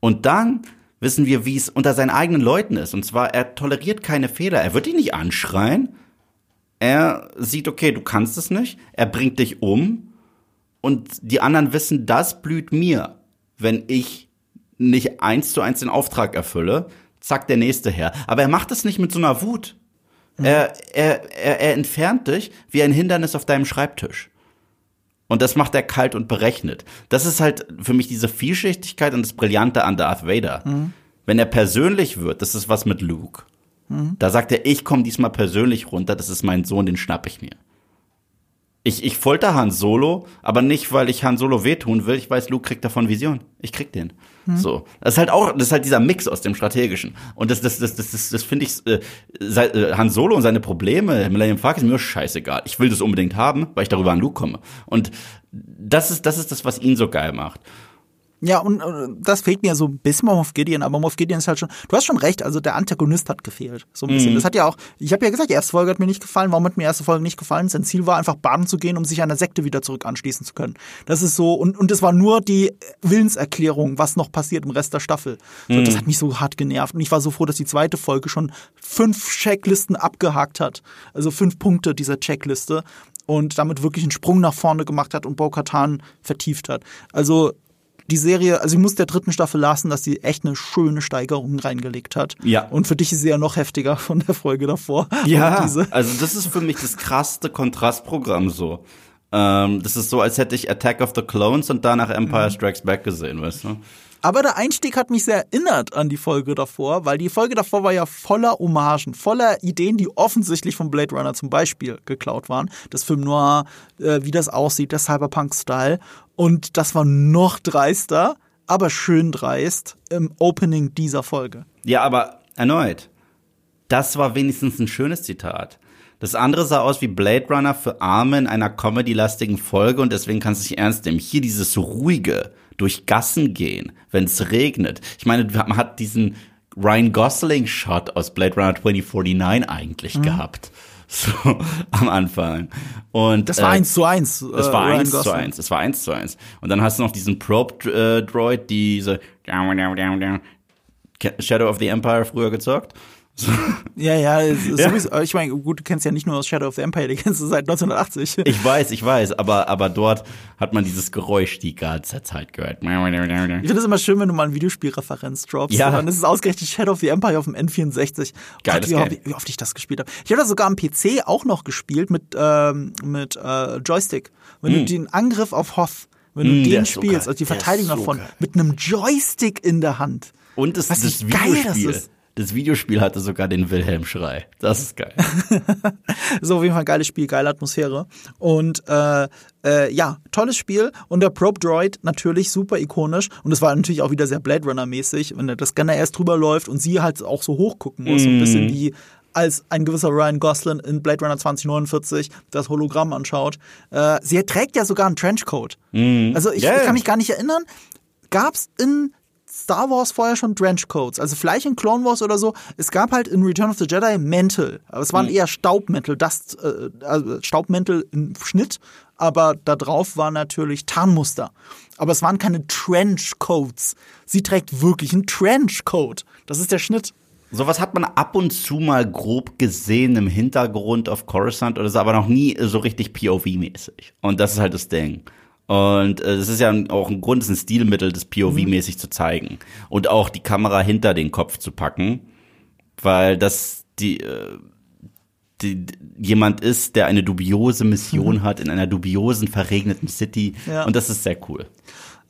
Und dann wissen wir, wie es unter seinen eigenen Leuten ist. Und zwar, er toleriert keine Fehler. Er wird ihn nicht anschreien. Er sieht, okay, du kannst es nicht. Er bringt dich um. Und die anderen wissen, das blüht mir, wenn ich nicht eins zu eins den Auftrag erfülle. Zack, der nächste her. Aber er macht es nicht mit so einer Wut. Er, er, er, er entfernt dich wie ein Hindernis auf deinem Schreibtisch. Und das macht er kalt und berechnet. Das ist halt für mich diese Vielschichtigkeit und das Brillante an Darth Vader. Wenn er persönlich wird, das ist was mit Luke. Da sagt er, ich komme diesmal persönlich runter, das ist mein Sohn, den schnapp ich mir. Ich, ich folter Han Solo, aber nicht, weil ich Han Solo wehtun will. Ich weiß, Luke kriegt davon Vision. Ich krieg den. So. Das ist halt auch, das ist halt dieser Mix aus dem Strategischen. Und das, das, das, das, das, das finde ich, äh, sei- äh, Han Solo und seine Probleme, Millennium Falcon ist mir scheißegal. Ich will das unbedingt haben, weil ich darüber an Luke komme. Und das ist, das ist das, was ihn so geil macht. Ja, und äh, das fehlt mir so ein bisschen Moff Gideon, aber Moff Gideon ist halt schon, du hast schon recht, also der Antagonist hat gefehlt, so ein bisschen. Das hat ja auch, ich habe ja gesagt, die erste Folge hat mir nicht gefallen, warum hat mir die erste Folge nicht gefallen? Sein Ziel war einfach baden zu gehen, um sich einer Sekte wieder zurück anschließen zu können. Das ist so, und, und es war nur die Willenserklärung, was noch passiert im Rest der Staffel. So, Das hat mich so hart genervt und ich war so froh, dass die zweite Folge schon fünf Checklisten abgehakt hat. Also fünf Punkte dieser Checkliste und damit wirklich einen Sprung nach vorne gemacht hat und Bo-Katan vertieft hat. Also die Serie, also ich muss der dritten Staffel lassen, dass sie echt eine schöne Steigerung reingelegt hat. Ja. Und für dich ist sie ja noch heftiger von der Folge davor. Diese. also das ist für mich das krasseste Kontrastprogramm so. Ähm, das ist so, als hätte ich Attack of the Clones und danach Empire Strikes Back gesehen, weißt du? Aber der Einstieg hat mich sehr erinnert an die Folge davor, weil die Folge davor war ja voller Hommagen, voller Ideen, die offensichtlich vom Blade Runner zum Beispiel geklaut waren. Das Film Noir, äh, wie das aussieht, der Cyberpunk-Style. Und das war noch dreister, aber schön dreist im Opening dieser Folge. Ja, aber erneut, das war wenigstens ein schönes Zitat. Das andere sah aus wie Blade Runner für Arme in einer comedy-lastigen Folge und deswegen kannst du nicht ernst nehmen. Hier dieses ruhige, durch Gassen gehen, wenn es regnet. Ich meine, man hat diesen Ryan Gosling-Shot aus Blade Runner 2049 eigentlich gehabt. So, am Anfang. Und, Das war äh, eins zu eins. das äh, war Ryan eins zu eins. Das war eins zu eins. Und dann hast du noch diesen Probe-Droid, diese Shadow of the Empire früher gezockt. Ja, ja, es ist Ja. sowieso, ich meine, gut, du kennst ja nicht nur aus Shadow of the Empire, die kennst du seit 1980. Ich weiß, ich weiß, aber, aber dort hat man dieses Geräusch die ganze Zeit gehört. Ich finde es immer schön, wenn du mal ein Videospielreferenz droppst. Ja. Dann ist es ausgerechnet Shadow of the Empire auf dem N64. Geiles Gott, wie, Game. wie oft ich das gespielt habe. Ich habe das sogar am PC auch noch gespielt mit, ähm, mit äh, Joystick. Wenn du den Angriff auf Hoth, wenn du Mm, den ist so spielst, geil. also die ist Verteidigung so davon, geil. mit einem Joystick in der Hand. Und das, Was das wie geil das Videospiel. ist. Das Videospiel hatte sogar den Wilhelm-Schrei. Das ist geil. So auf jeden Fall ein geiles Spiel, geile Atmosphäre. Und äh, äh, ja, tolles Spiel. Und der Probe Droid natürlich super ikonisch. Und es war natürlich auch wieder sehr Blade Runner-mäßig, wenn der Scanner erst drüber läuft und sie halt auch so hochgucken muss. So ein bisschen wie als ein gewisser Ryan Gosling in Blade Runner 2049 das Hologramm anschaut. Äh, sie trägt ja sogar einen Trenchcoat. Also ich, Ja, ich kann mich gar nicht erinnern. Gab's in Star Wars vorher schon Trenchcoats. Also vielleicht in Clone Wars oder so. Es gab halt in Return of the Jedi Mäntel. Aber es waren eher Staubmäntel, das, äh, also Staubmäntel im Schnitt. Aber da drauf war natürlich Tarnmuster. Aber es waren keine Trenchcoats. Sie trägt wirklich einen Trenchcoat. Das ist der Schnitt. Sowas hat man ab und zu mal grob gesehen im Hintergrund auf Coruscant oder so, aber noch nie so richtig POV-mäßig. Und das ist halt das Ding. Und äh, es ist ja auch ein Grund, es ist ein Stilmittel, das POV-mäßig zu zeigen. Und auch die Kamera hinter den Kopf zu packen, weil das die, äh, die jemand ist, der eine dubiose Mission hat in einer dubiosen, verregneten City. Ja. Und das ist sehr cool.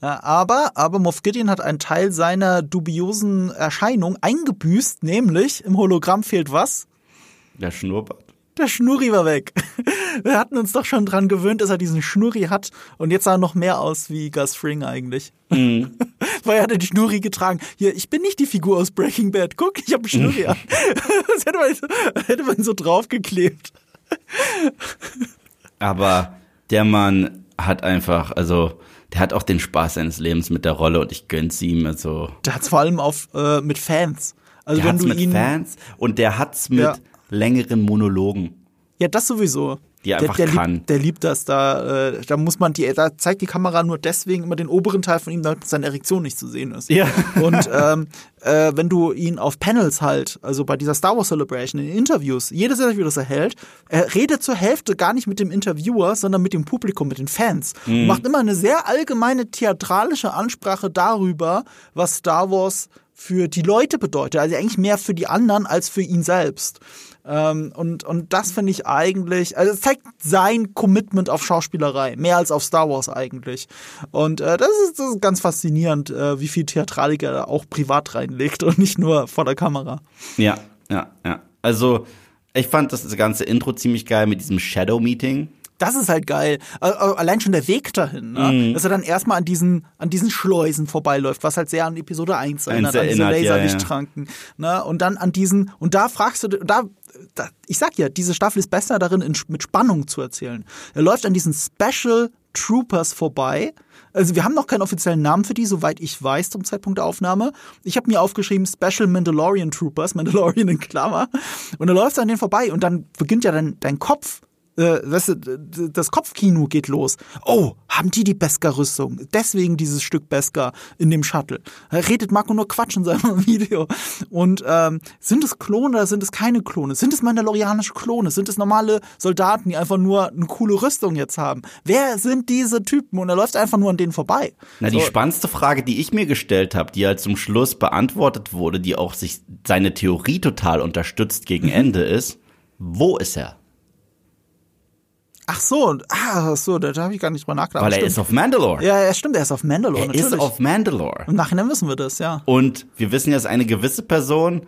Aber, aber Moff Gideon hat einen Teil seiner dubiosen Erscheinung eingebüßt, nämlich im Hologramm fehlt was? Der Schnurrbart. Der Schnurri war weg. Wir hatten uns doch schon dran gewöhnt, dass er diesen Schnurri hat. Und jetzt sah er noch mehr aus wie Gus Fring eigentlich. Mhm. Weil er hat den Schnurri getragen. Hier, ich bin nicht die Figur aus Breaking Bad. Guck, ich habe einen Schnurri an. Das hätte man, so- hätte man so draufgeklebt. Aber der Mann hat einfach, also, der hat auch den Spaß seines Lebens mit der Rolle und ich gönn's ihm. Also, Der hat's vor allem auf, äh, mit Fans. Also der wenn hat's du mit ihn. Fans und der hat's mit Ja. Längeren Monologen. Ja, das sowieso. Die er einfach der, der kann. Liebt, der liebt das. Da, äh, da muss man die, da zeigt die Kamera nur deswegen immer den oberen Teil von ihm, damit seine Erektion nicht zu sehen ist. Ja. Und ähm, äh, wenn du ihn auf Panels halt, also bei dieser Star Wars Celebration, in Interviews, jedes Interview, das er hält, er redet zur Hälfte gar nicht mit dem Interviewer, sondern mit dem Publikum, mit den Fans. Und macht immer eine sehr allgemeine theatralische Ansprache darüber, was Star Wars für die Leute bedeutet. Also eigentlich mehr für die anderen als für ihn selbst. Ähm, und, und das finde ich eigentlich, also es zeigt sein Commitment auf Schauspielerei, mehr als auf Star Wars eigentlich. Und äh, das, ist, das ist ganz faszinierend, äh, wie viel Theatralik er da auch privat reinlegt und nicht nur vor der Kamera. Ja, ja, ja. Also, ich fand das ganze Intro ziemlich geil mit diesem Shadow-Meeting. Das ist halt geil. Äh, äh, Allein schon der Weg dahin, ne? Mhm. dass er dann erstmal an diesen, an diesen Schleusen vorbeiläuft, was halt sehr an Episode 1 erinnert, an diese erinnert, ja, ja. Ne? Und dann an diesen, und da fragst du, da, da, ich sag ja, diese Staffel ist besser darin, in, mit Spannung zu erzählen. Er läuft an diesen Special Troopers vorbei. Also wir haben noch keinen offiziellen Namen für die, soweit ich weiß zum Zeitpunkt der Aufnahme. Ich habe mir aufgeschrieben Special Mandalorian Troopers, Mandalorian in Klammer. Und da läuft er an denen vorbei und dann beginnt ja dein, dein Kopf äh, weißt du, das Kopfkino geht los. Oh, haben die die Beskar-Rüstung? Deswegen dieses Stück Beskar in dem Shuttle. Redet Marco nur Quatsch in seinem Video. Und ähm, sind es Klone oder sind es keine Klone? Sind es mandalorianische Klone? Sind es normale Soldaten, die einfach nur eine coole Rüstung jetzt haben? Wer sind diese Typen? Und er läuft einfach nur an denen vorbei. Na, die So. spannendste Frage, die ich mir gestellt habe, die halt zum Schluss beantwortet wurde, die auch sich seine Theorie total unterstützt gegen Mhm. Ende ist, wo ist er? Ach so, ah, ach so, da, habe ich gar nicht drüber nachgedacht. Weil er Stimmt. ist auf Mandalore. ja, ja, stimmt, er ist auf Mandalore, er natürlich. ist auf Mandalore. Im Nachhinein wissen wir das, ja. Und wir wissen ja, dass eine gewisse Person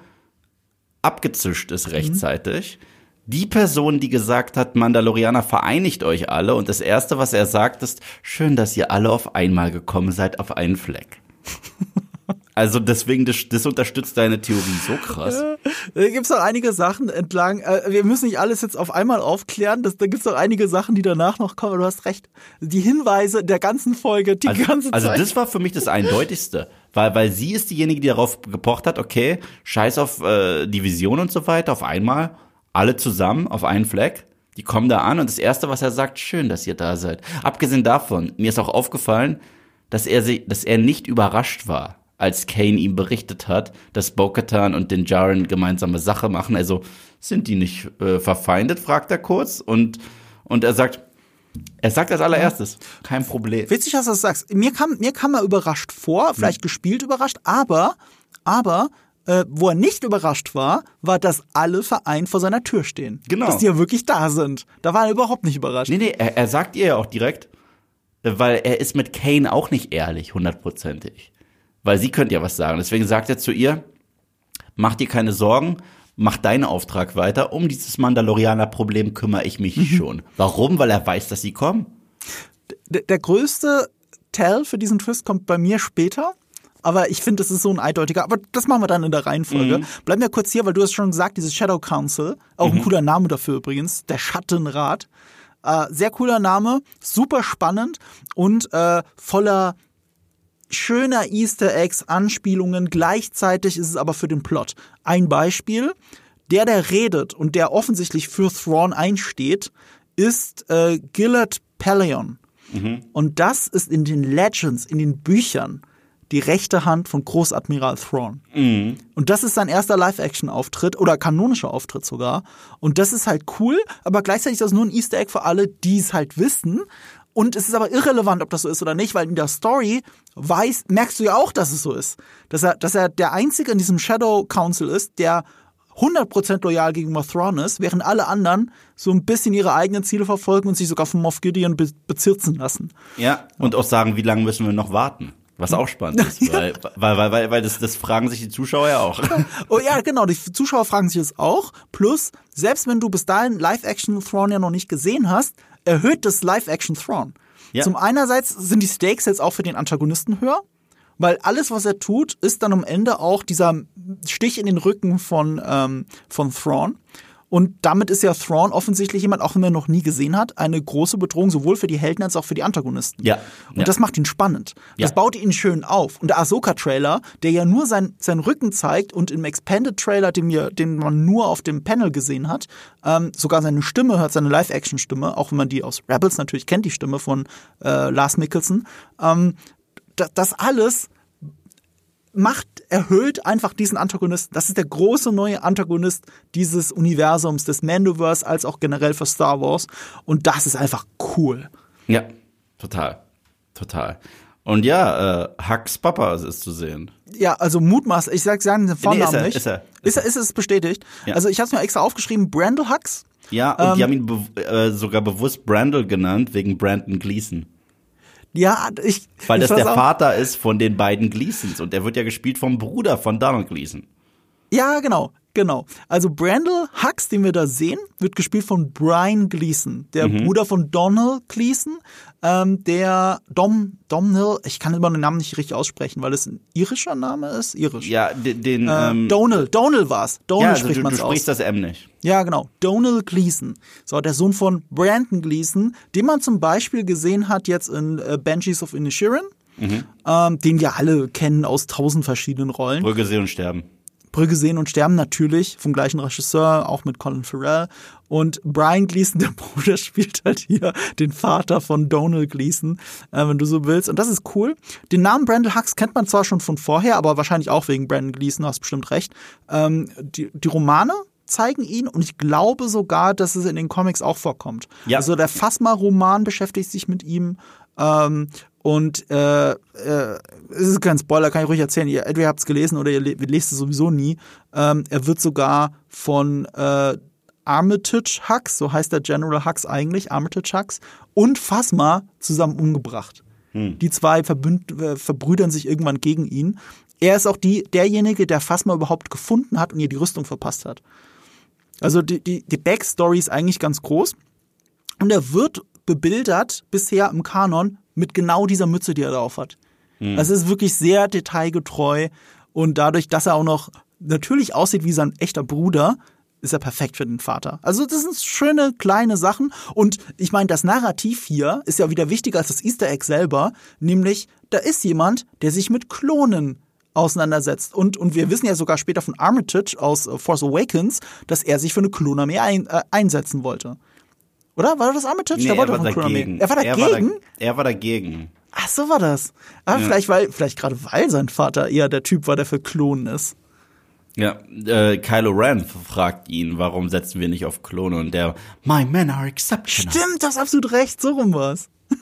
abgezischt Mhm. ist rechtzeitig. Die Person, die gesagt hat, Mandalorianer vereinigt euch alle und das erste, was er sagt, ist, schön, dass ihr alle auf einmal gekommen seid, auf einen Fleck. Also deswegen, das, das unterstützt deine Theorie so krass. Da gibt's noch einige Sachen entlang. Äh, wir müssen nicht alles jetzt auf einmal aufklären. Das, da gibt's noch einige Sachen, die danach noch kommen. Du hast recht. Die Hinweise der ganzen Folge, die Also, ganze also Zeit. das war für mich das Eindeutigste. Weil, weil sie ist diejenige, die darauf gepocht hat, okay, scheiß auf äh, die Vision und so weiter, auf einmal, alle zusammen, auf einen Fleck. Die kommen da an und das Erste, was er sagt, schön, dass ihr da seid. Abgesehen davon, mir ist auch aufgefallen, dass er, sie, dass er nicht überrascht war, als Kane ihm berichtet hat, dass Bo-Katan und den Jaren gemeinsame Sache machen. Also sind die nicht äh, verfeindet, fragt er kurz. Und, und er sagt, er sagt als allererstes, kein Problem. Witzig, dass du das sagst. Mir kam, mir kam er überrascht vor, vielleicht gespielt überrascht, aber, aber, äh, wo er nicht überrascht war, war, dass alle vereint vor seiner Tür stehen. Genau. Dass die ja wirklich da sind. Da war er überhaupt nicht überrascht. Nee, nee, er, er sagt ihr ja auch direkt, äh, weil er ist mit Kane auch nicht ehrlich, hundertprozentig. Weil sie könnte ja was sagen. Deswegen sagt er zu ihr, mach dir keine Sorgen, mach deinen Auftrag weiter. Um dieses Mandalorianer-Problem kümmere ich mich schon. Warum? Weil er weiß, dass sie kommen. D der größte Tell für diesen Twist kommt bei mir später. Aber ich finde, das ist so ein eindeutiger. Aber das machen wir dann in der Reihenfolge. Bleiben wir kurz hier, weil du hast schon gesagt, dieses Shadow Council. Auch ein cooler Name dafür übrigens. Der Schattenrat. Äh, sehr cooler Name, super spannend und äh, voller schöner Easter Eggs, Anspielungen. Gleichzeitig ist es aber für den Plot. Ein Beispiel, der, der redet und der offensichtlich für Thrawn einsteht, ist äh, Gillard Pelion. Und das ist in den Legends, in den Büchern, die rechte Hand von Großadmiral Thrawn. Und das ist sein erster Live-Action-Auftritt oder kanonischer Auftritt sogar. Und das ist halt cool, aber gleichzeitig ist das nur ein Easter Egg für alle, die es halt wissen. Und es ist aber irrelevant, ob das so ist oder nicht, weil in der Story weiß, merkst du ja auch, dass es so ist. Dass er, dass er der Einzige in diesem Shadow Council ist, der 100% loyal gegenüber Thrawn ist, während alle anderen so ein bisschen ihre eigenen Ziele verfolgen und sich sogar von Moff Gideon be bezirzen lassen. Ja. Und auch sagen, wie lange müssen wir noch warten? Was auch spannend ist, weil, weil, weil, weil, weil das, das fragen sich die Zuschauer ja auch. Oh ja, genau, die Zuschauer fragen sich das auch. Plus, selbst wenn du bis dahin Live-Action Thrawn ja noch nicht gesehen hast, erhöht das Live-Action Thrawn. Ja. Zum einerseits sind die Stakes jetzt auch für den Antagonisten höher, weil alles, was er tut, ist dann am Ende auch dieser Stich in den Rücken von, ähm, von Thrawn. Und damit ist ja Thrawn offensichtlich jemand, auch wenn man noch nie gesehen hat, eine große Bedrohung sowohl für die Helden als auch für die Antagonisten. Ja, Und ja. das macht ihn spannend. Das Ja. baut ihn schön auf. Und der Ahsoka-Trailer, der ja nur sein, seinen Rücken zeigt und im Expanded-Trailer, den, wir, den man nur auf dem Panel gesehen hat, ähm, sogar seine Stimme hört, seine Live-Action-Stimme, auch wenn man die aus Rebels natürlich kennt, die Stimme von äh, Lars Mikkelsen. Ähm, da, das alles macht, erhöht einfach diesen Antagonisten. Das ist der große neue Antagonist dieses Universums, des Mandoverse, als auch generell für Star Wars. Und das ist einfach cool. Ja, total. Total. Und ja, äh, Hux Papa ist zu sehen. Ja, also Mutmaß, ich sag sagen den Vornamen ist er, nicht. ist er, Ist er, ist es bestätigt? Ja. Also ich habe es mir extra aufgeschrieben, Brandel Hux. Ja, und die haben ihn be äh, sogar bewusst Brandel genannt, wegen Brandon Gleason. Ja, ich. Weil ich das der auch- Vater ist von den beiden Gleasons. Und der wird ja gespielt vom Bruder von Donald Gleason. Ja, genau, genau. Also Brandel Hux, den wir da sehen, wird gespielt von Brian Gleason, der Mhm. Bruder von Donald Gleason, ähm, der Dom, Domhnall, ich kann immer den Namen nicht richtig aussprechen, weil es ein irischer Name ist, irisch. Ja, den, den Äh, ähm, Donal, Donal war's. Donal ja, also spricht du, man du aus. sprichst das M nicht. Ja, genau. Donald Gleason. So, der Sohn von Brandon Gleason, den man zum Beispiel gesehen hat jetzt in äh, Banshees of Inisherin, Mhm. ähm, den wir alle kennen aus tausend verschiedenen Rollen. Brügge sehen und sterben. Brügge sehen und sterben natürlich vom gleichen Regisseur, auch mit Colin Farrell. Und Brian Gleason, der Bruder, spielt halt hier den Vater von Donald Gleason, äh, wenn du so willst. Und das ist cool. Den Namen Brandon Hux kennt man zwar schon von vorher, aber wahrscheinlich auch wegen Brandon Gleason, du hast bestimmt recht. Ähm, die, die Romane zeigen ihn und ich glaube sogar, dass es in den Comics auch vorkommt. Ja. Also der Phasma-Roman beschäftigt sich mit ihm. Ähm, und äh, äh, es ist kein Spoiler, kann ich ruhig erzählen. Ihr entweder habt es gelesen oder ihr le lest es sowieso nie. Ähm, er wird sogar von äh, Armitage Hux, so heißt der General Hux eigentlich, Armitage Hux, und Phasma zusammen umgebracht. Die zwei verbünd äh, verbrüdern sich irgendwann gegen ihn. Er ist auch die, derjenige, der Phasma überhaupt gefunden hat und ihr die Rüstung verpasst hat. Also die, die, die Backstory ist eigentlich ganz groß. Und er wird bebildert bisher im Kanon mit genau dieser Mütze, die er drauf hat. Also es ist wirklich sehr detailgetreu und dadurch, dass er auch noch natürlich aussieht wie sein echter Bruder, ist er perfekt für den Vater. Also das sind schöne kleine Sachen und ich meine, das Narrativ hier ist ja wieder wichtiger als das Easter Egg selber, nämlich da ist jemand, der sich mit Klonen auseinandersetzt. Und, und wir wissen ja sogar später von Armitage aus äh, Force Awakens, dass er sich für eine Klonarmee ein, äh, einsetzen wollte. Oder? War das Armitage? Nee, der wollte er doch war dagegen. Er war Er dagegen? war, da, er war dagegen. Ach, so war das. Aber Ja. vielleicht, weil, vielleicht gerade weil sein Vater eher der Typ war, der für Klonen ist. Ja, äh, Kylo Ren fragt ihn, warum setzen wir nicht auf Klone und der, my men are exceptional. Stimmt, du hast absolut recht, so rum war's.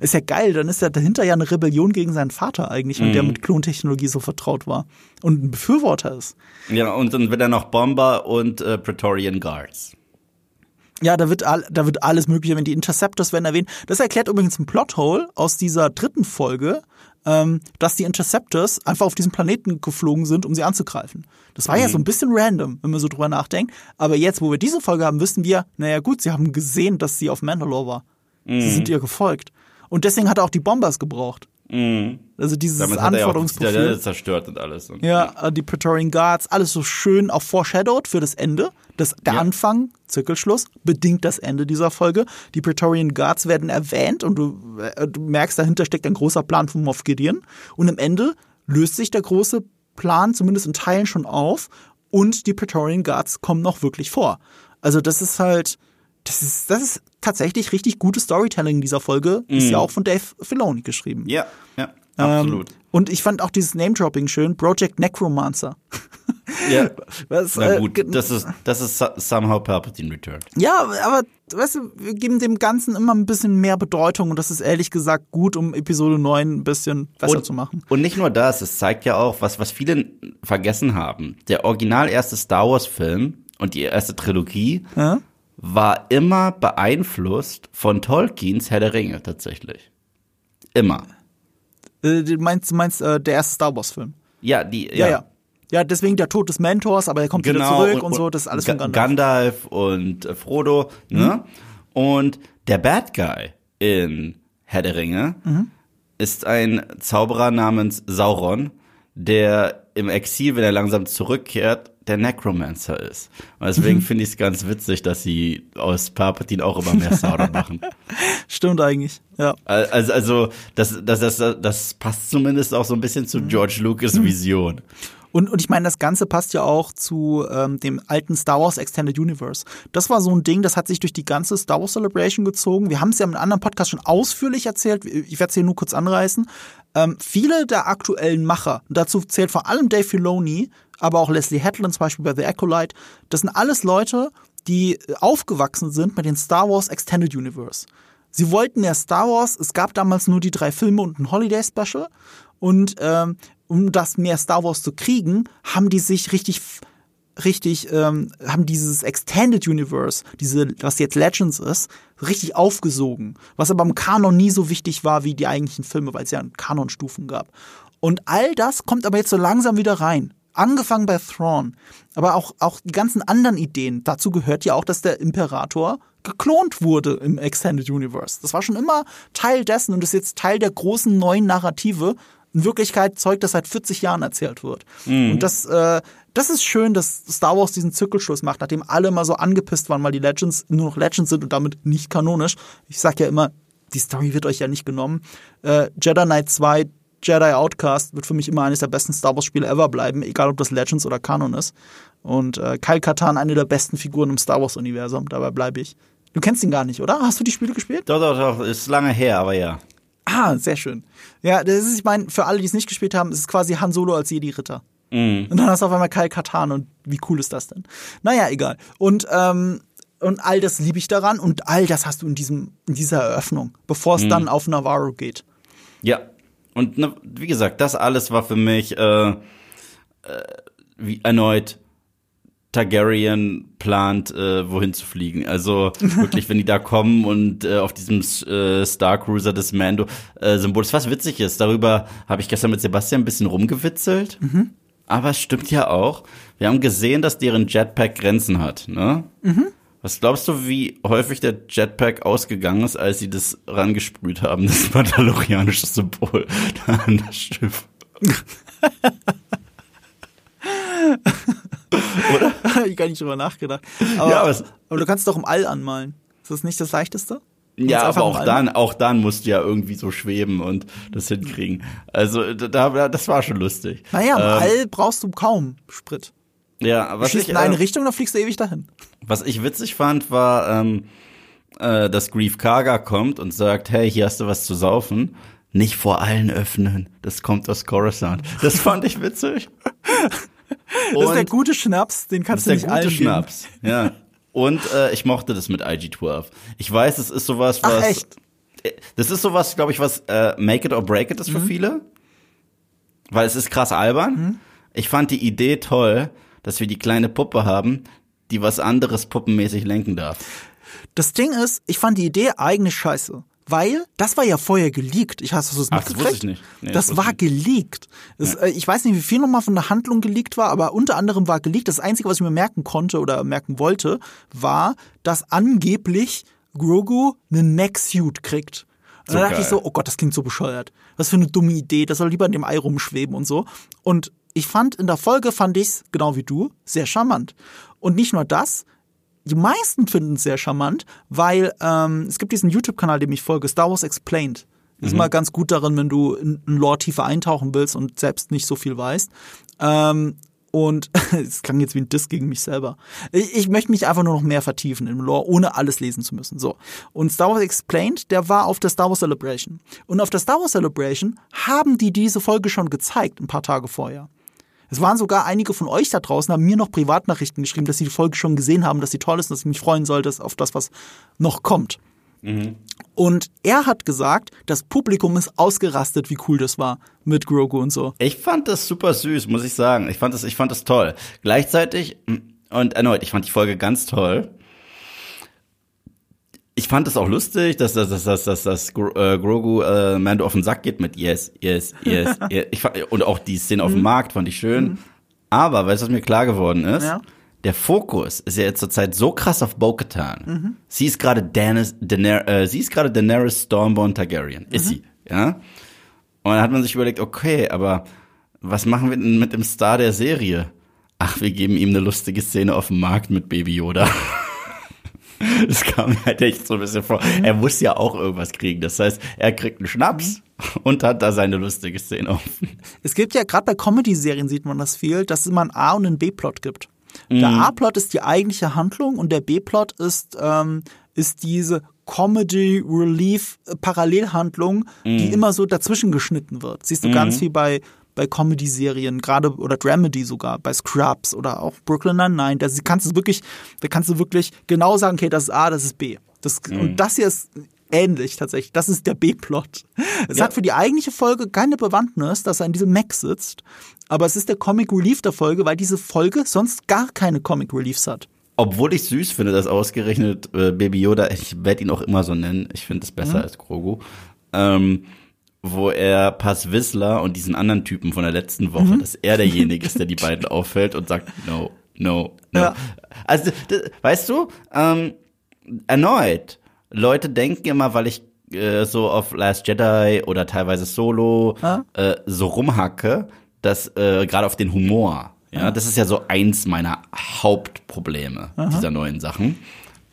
ist ja geil, dann ist ja dahinter ja eine Rebellion gegen seinen Vater eigentlich, und der mit Klontechnologie so vertraut war und ein Befürworter ist. Ja, und dann wird er noch Bomber und äh, Praetorian Guards. Ja, da wird, all, da wird alles mögliche, wenn die Interceptors werden erwähnt. Das erklärt übrigens ein Plothole aus dieser dritten Folge, ähm, dass die Interceptors einfach auf diesen Planeten geflogen sind, um sie anzugreifen. Das war ja so ein bisschen random, wenn man so drüber nachdenkt. Aber jetzt, wo wir diese Folge haben, wissen wir, naja gut, sie haben gesehen, dass sie auf Mandalore war. Sie sind ihr gefolgt. Und deswegen hat er auch die Bombers gebraucht. Also dieses Damit hat er ja auch die Anforderungsprofil. Zerstört und alles. Und Ja, die Praetorian Guards, alles so schön auch foreshadowed für das Ende. Das, der Ja. Anfang, Zirkelschluss, bedingt das Ende dieser Folge. Die Praetorian Guards werden erwähnt und du, äh, du merkst, dahinter steckt ein großer Plan von Moff Gideon. Und am Ende löst sich der große Plan zumindest in Teilen schon auf und die Praetorian Guards kommen noch wirklich vor. Also das ist halt, das ist, das ist tatsächlich richtig gutes Storytelling in dieser Folge. Ist ja auch von Dave Filoni geschrieben. ja, ja, Ähm, absolut. und ich fand auch dieses Name-Dropping schön. Project Necromancer. ja. Was, Na äh, gut, ge- das ist, das ist so- somehow Palpatine returned. Ja, aber weißt du, wir geben dem Ganzen immer ein bisschen mehr Bedeutung und das ist ehrlich gesagt gut, um Episode 9 ein bisschen besser und, zu machen. Und nicht nur das, es zeigt ja auch, was, was viele vergessen haben. Der original erste Star Wars Film und die erste Trilogie Ja? War immer beeinflusst von Tolkiens Herr der Ringe tatsächlich. Immer. Äh, du meinst, meinst äh, der erste Star Wars-Film? Ja, die, Ja. ja, ja. deswegen der Tod des Mentors, aber er kommt wieder zurück und, so, das ist alles von Ga- Gandalf. Gandalf und äh, Frodo, ne? Und der Bad Guy in Herr der Ringe Mhm. ist ein Zauberer namens Sauron, der im Exil, wenn er langsam zurückkehrt, der Necromancer ist. Und deswegen Mhm. finde ich es ganz witzig, dass sie aus Palpatine auch immer mehr Sauron machen. Stimmt eigentlich, ja. Also, also das, das, das, das passt zumindest auch so ein bisschen Mhm. zu George Lucas Vision. Und, und ich meine, das Ganze passt ja auch zu ähm, dem alten Star Wars Extended Universe. Das war so ein Ding, das hat sich durch die ganze Star Wars Celebration gezogen. Wir haben es ja im anderen Podcast schon ausführlich erzählt. Ich werde es hier nur kurz anreißen. Ähm, viele der aktuellen Macher, dazu zählt vor allem Dave Filoni, aber auch Leslie Hetland zum Beispiel bei The Acolyte, das sind alles Leute, die aufgewachsen sind mit dem Star Wars Extended Universe. Sie wollten ja Star Wars, es gab damals nur die drei Filme und ein Holiday Special. Und ähm, um das mehr Star Wars zu kriegen, haben die sich richtig, richtig, ähm, haben dieses Extended Universe, diese, was jetzt Legends ist, richtig aufgesogen. Was aber im Kanon nie so wichtig war wie die eigentlichen Filme, weil es ja Kanonstufen gab. Und all das kommt aber jetzt so langsam wieder rein. Angefangen bei Thrawn, aber auch, auch die ganzen anderen Ideen. Dazu gehört ja auch, dass der Imperator geklont wurde im Extended Universe. Das war schon immer Teil dessen und ist jetzt Teil der großen neuen Narrative. In Wirklichkeit Zeug, das seit 40 Jahren erzählt wird. Und das, äh, das ist schön, dass Star Wars diesen Zirkelschluss macht, nachdem alle mal so angepisst waren, weil die Legends nur noch Legends sind und damit nicht kanonisch. Ich sag ja immer, die Story wird euch ja nicht genommen. Äh, Jedi Knight 2, Jedi Outcast wird für mich immer eines der besten Star Wars Spiele ever bleiben, egal ob das Legends oder Kanon ist. Und äh, Kyle Katan, eine der besten Figuren im Star Wars Universum, dabei bleibe ich. Du kennst ihn gar nicht, oder? Hast du die Spiele gespielt? Doch, doch, doch, ist lange her, aber ja. Ah, sehr schön. Ja, das ist, ich meine, für alle, die es nicht gespielt haben, ist es quasi Han Solo als Jedi-Ritter. Und dann hast du auf einmal Kyle Katan und wie cool ist das denn? Naja, egal. Und, ähm, und all das liebe ich daran und all das hast du in, diesem, in dieser Eröffnung, bevor es dann auf Navarro geht. Ja. Und ne, wie gesagt, das alles war für mich äh, äh, wie erneut Targaryen plant, äh, wohin zu fliegen. Also wirklich, wenn die da kommen und äh, auf diesem äh, Star Cruiser des Mando äh, Symbol, was witzig ist. Darüber habe ich gestern mit Sebastian ein bisschen rumgewitzelt. Aber es stimmt ja auch. Wir haben gesehen, dass deren Jetpack Grenzen hat. Ne? Was glaubst du, wie häufig der Jetpack ausgegangen ist, als sie das rangesprüht haben, das mandalorianische Symbol an das Schiff? Hab ich gar nicht drüber nachgedacht. Aber, Ja, aber aber du kannst doch im All anmalen. Ist das nicht das Leichteste? Ja, aber auch dann, auch dann musst du ja irgendwie so schweben und das hinkriegen. Also da, das war schon lustig. Naja, im Ähm, All brauchst du kaum Sprit. Ja, Du was schießt ich, in eine äh, Richtung, dann fliegst du ewig dahin. was ich witzig fand, war, ähm, äh, dass Grief Karga kommt und sagt, hey, hier hast du was zu saufen. Nicht vor allen öffnen. Das kommt aus Coruscant. Das fand ich witzig. das ist der gute Schnaps, den kannst du das ist nicht der gute geben. Schnaps. Ja. Und äh, ich mochte das mit IG-12. Ich weiß, es ist sowas, was. Ach, echt? Äh, Das ist sowas, glaube ich, was äh, Make it or break it ist Mhm. für viele. Weil es ist krass albern. Ich fand die Idee toll, dass wir die kleine Puppe haben, die was anderes puppenmäßig lenken darf. Das Ding ist, ich fand die Idee eigentlich scheiße. Weil das war ja vorher geleakt. Ich hast du es Ach, das wusste ich nicht. Nee, das das war geleakt. Es, äh, ich weiß nicht, wie viel nochmal von der Handlung geleakt war, aber unter anderem war geleakt. Das Einzige, was ich mir merken konnte oder merken wollte, war, dass angeblich Grogu einen Mech-Suit kriegt. Und So dann dachte geil. ich so, oh Gott, das klingt so bescheuert. Was für eine dumme Idee. Das soll lieber in dem Ei rumschweben und so. Und ich fand, in der Folge fand ich's, genau wie du, sehr charmant. Und nicht nur das, die meisten finden es sehr charmant, weil ähm, es gibt diesen YouTube-Kanal, dem ich folge, Star Wars Explained. Ist mal ganz gut darin, wenn du in, in Lore tiefer eintauchen willst und selbst nicht so viel weißt. Ähm, und es klang jetzt wie ein Diss gegen mich selber. Ich, ich möchte mich einfach nur noch mehr vertiefen im Lore, ohne alles lesen zu müssen. So. Und Star Wars Explained, der war auf der Star Wars Celebration. Und auf der Star Wars Celebration haben die diese Folge schon gezeigt, ein paar Tage vorher. Es waren sogar einige von euch da draußen, haben mir noch Privatnachrichten geschrieben, dass sie die Folge schon gesehen haben, dass sie toll ist, dass ich mich freuen soll, dass auf das, was noch kommt. Und er hat gesagt, das Publikum ist ausgerastet, wie cool das war mit Grogu und so. Ich fand das super süß, muss ich sagen. Ich fand das, ich fand das toll. Gleichzeitig, und erneut, ich fand die Folge ganz toll. Ich fand es auch lustig, dass, dass, dass, dass, dass, dass äh, Grogu äh, Mando auf den Sack geht mit Yes, Yes, Yes. yes. Ich fand, und auch die Szene auf dem Markt fand ich schön. Aber, weißt du, was mir klar geworden ist? Ja. Der Fokus ist ja jetzt zurzeit so krass auf Bo-Katan. Sie ist gerade Daenerys, Daener äh, sie ist gerade Daenerys Stormborn Targaryen. Ist sie, ja? Und dann hat man sich überlegt, okay, aber was machen wir denn mit dem Star der Serie? Ach, wir geben ihm eine lustige Szene auf dem Markt mit Baby Yoda. Das kam mir halt echt so ein bisschen vor. Er muss ja auch irgendwas kriegen. Das heißt, er kriegt einen Schnaps und hat da seine lustige Szene auf. Es gibt ja gerade bei Comedy-Serien sieht man das viel, dass es immer einen A- und einen B-Plot gibt. Der A-Plot ist die eigentliche Handlung und der B-Plot ist, ähm, ist diese Comedy-Relief-Parallelhandlung, die immer so dazwischen geschnitten wird. Siehst du ganz viel bei, bei Comedy-Serien, gerade oder Dramedy sogar, bei Scrubs oder auch Brooklyn Nine-Nine. Da kannst du wirklich, da kannst du wirklich genau sagen, okay, das ist A, das ist B. Das, Und das hier ist ähnlich tatsächlich. Das ist der B-Plot. Es Ja. hat für die eigentliche Folge keine Bewandtnis, dass er in diesem Mac sitzt, aber es ist der Comic Relief der Folge, weil diese Folge sonst gar keine Comic Reliefs hat. Obwohl ich süß finde, dass ausgerechnet äh, Baby Yoda, ich werde ihn auch immer so nennen, ich finde es besser als Grogu, ähm, wo er Pass Whistler und diesen anderen Typen von der letzten Woche, dass er derjenige ist, der die beiden auffällt und sagt, no, no, no. Ja. Also, das, weißt du, ähm, erneut, Leute denken immer, weil ich äh, so auf Last Jedi oder teilweise Solo Ja. äh, so rumhacke, dass äh, gerade auf den Humor, ja, das ist ja so eins meiner Hauptprobleme dieser neuen Sachen,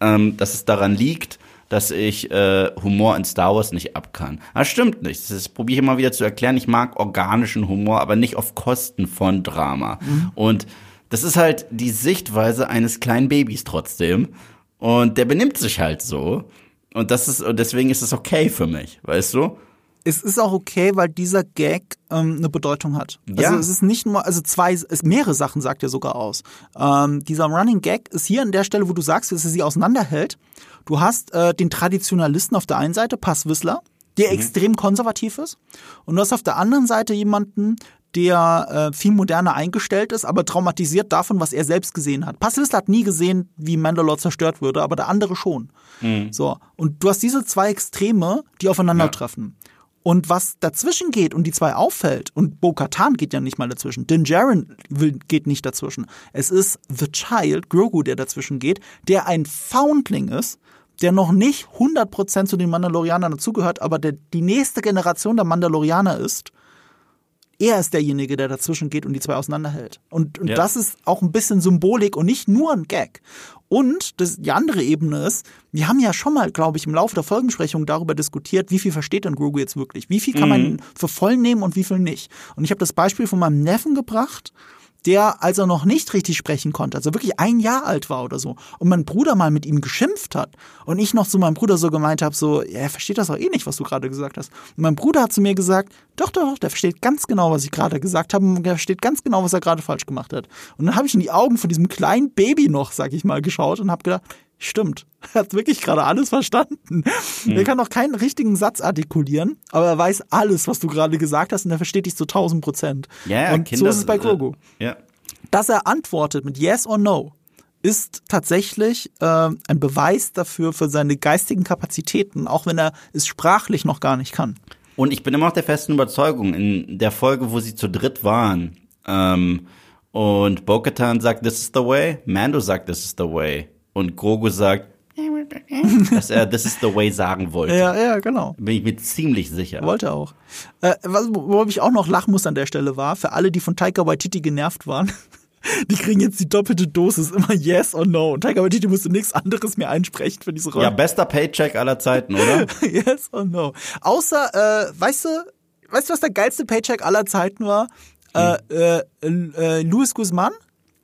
ähm, dass es daran liegt, dass ich äh, Humor in Star Wars nicht ab kann. Das stimmt nicht. Das probiere ich immer wieder zu erklären. Ich mag organischen Humor, aber nicht auf Kosten von Drama. Und das ist halt die Sichtweise eines kleinen Babys trotzdem. Und der benimmt sich halt so. Und das ist, und deswegen ist es okay für mich, weißt du? Es ist auch okay, weil dieser Gag ähm, eine Bedeutung hat. Ja. Also es ist nicht nur, also zwei, es mehrere Sachen sagt er sogar aus. Ähm, dieser Running Gag ist hier an der Stelle, wo du sagst, dass er sie auseinanderhält. Du hast äh, den Traditionalisten auf der einen Seite, Pass Whistler, der extrem konservativ ist. Und du hast auf der anderen Seite jemanden, der äh, viel moderner eingestellt ist, aber traumatisiert davon, was er selbst gesehen hat. Pass Whistler hat nie gesehen, wie Mandalore zerstört würde, aber der andere schon. So. Und du hast diese zwei Extreme, die aufeinandertreffen. Und was dazwischen geht und die zwei auffällt, und Bo-Katan geht ja nicht mal dazwischen, Din Djarin will, geht nicht dazwischen. Es ist The Child, Grogu, der dazwischen geht, der ein Foundling ist, der noch nicht 100% zu den Mandalorianern dazugehört, aber der die nächste Generation der Mandalorianer ist. Er ist derjenige, der dazwischen geht und die zwei auseinanderhält. Und, und Ja. das ist auch ein bisschen Symbolik und nicht nur ein Gag. Und das, die andere Ebene ist, wir haben ja schon mal, glaube ich, im Laufe der Folgensprechung darüber diskutiert, wie viel versteht denn Grogu jetzt wirklich? Wie viel kann man für voll nehmen und wie viel nicht? Und ich habe das Beispiel von meinem Neffen gebracht, der, als er noch nicht richtig sprechen konnte, also wirklich ein Jahr alt war oder so, und mein Bruder mal mit ihm geschimpft hat und ich noch zu meinem Bruder so gemeint habe, so, ja, er versteht das auch eh nicht, was du gerade gesagt hast. Und mein Bruder hat zu mir gesagt, doch, doch, doch, der versteht ganz genau, was ich gerade gesagt habe und der versteht ganz genau, was er gerade falsch gemacht hat. Und dann habe ich in die Augen von diesem kleinen Baby noch, sag ich mal, geschaut und habe gedacht, Stimmt. Er hat wirklich gerade alles verstanden. Mhm. Er kann noch keinen richtigen Satz artikulieren, aber er weiß alles, was du gerade gesagt hast und er versteht dich zu 1000 Prozent. Ja, und Kinder, so ist es bei Grogu. Äh, ja. Dass er antwortet mit Yes or No, ist tatsächlich äh, ein Beweis dafür für seine geistigen Kapazitäten, auch wenn er es sprachlich noch gar nicht kann. Und ich bin immer noch der festen Überzeugung, in der Folge, wo sie zu dritt waren, ähm, und Bo-Katan sagt, this is the way, Mando sagt, this is the way, und Grogu sagt, dass er this is the way sagen wollte. Ja, ja, genau. Bin ich mir ziemlich sicher. Wollte auch. Äh, was, ich auch noch lachen muss an der Stelle war, für alle, die von Taika Waititi genervt waren, die kriegen jetzt die doppelte Dosis, immer Yes or No. Und Taika Waititi musste nichts anderes mehr einsprechen für diese Rolle. Ja, bester Paycheck aller Zeiten, oder? yes or No. Außer, äh, weißt du, weißt du, was der geilste Paycheck aller Zeiten war? Hm. Äh, äh, Louis Guzman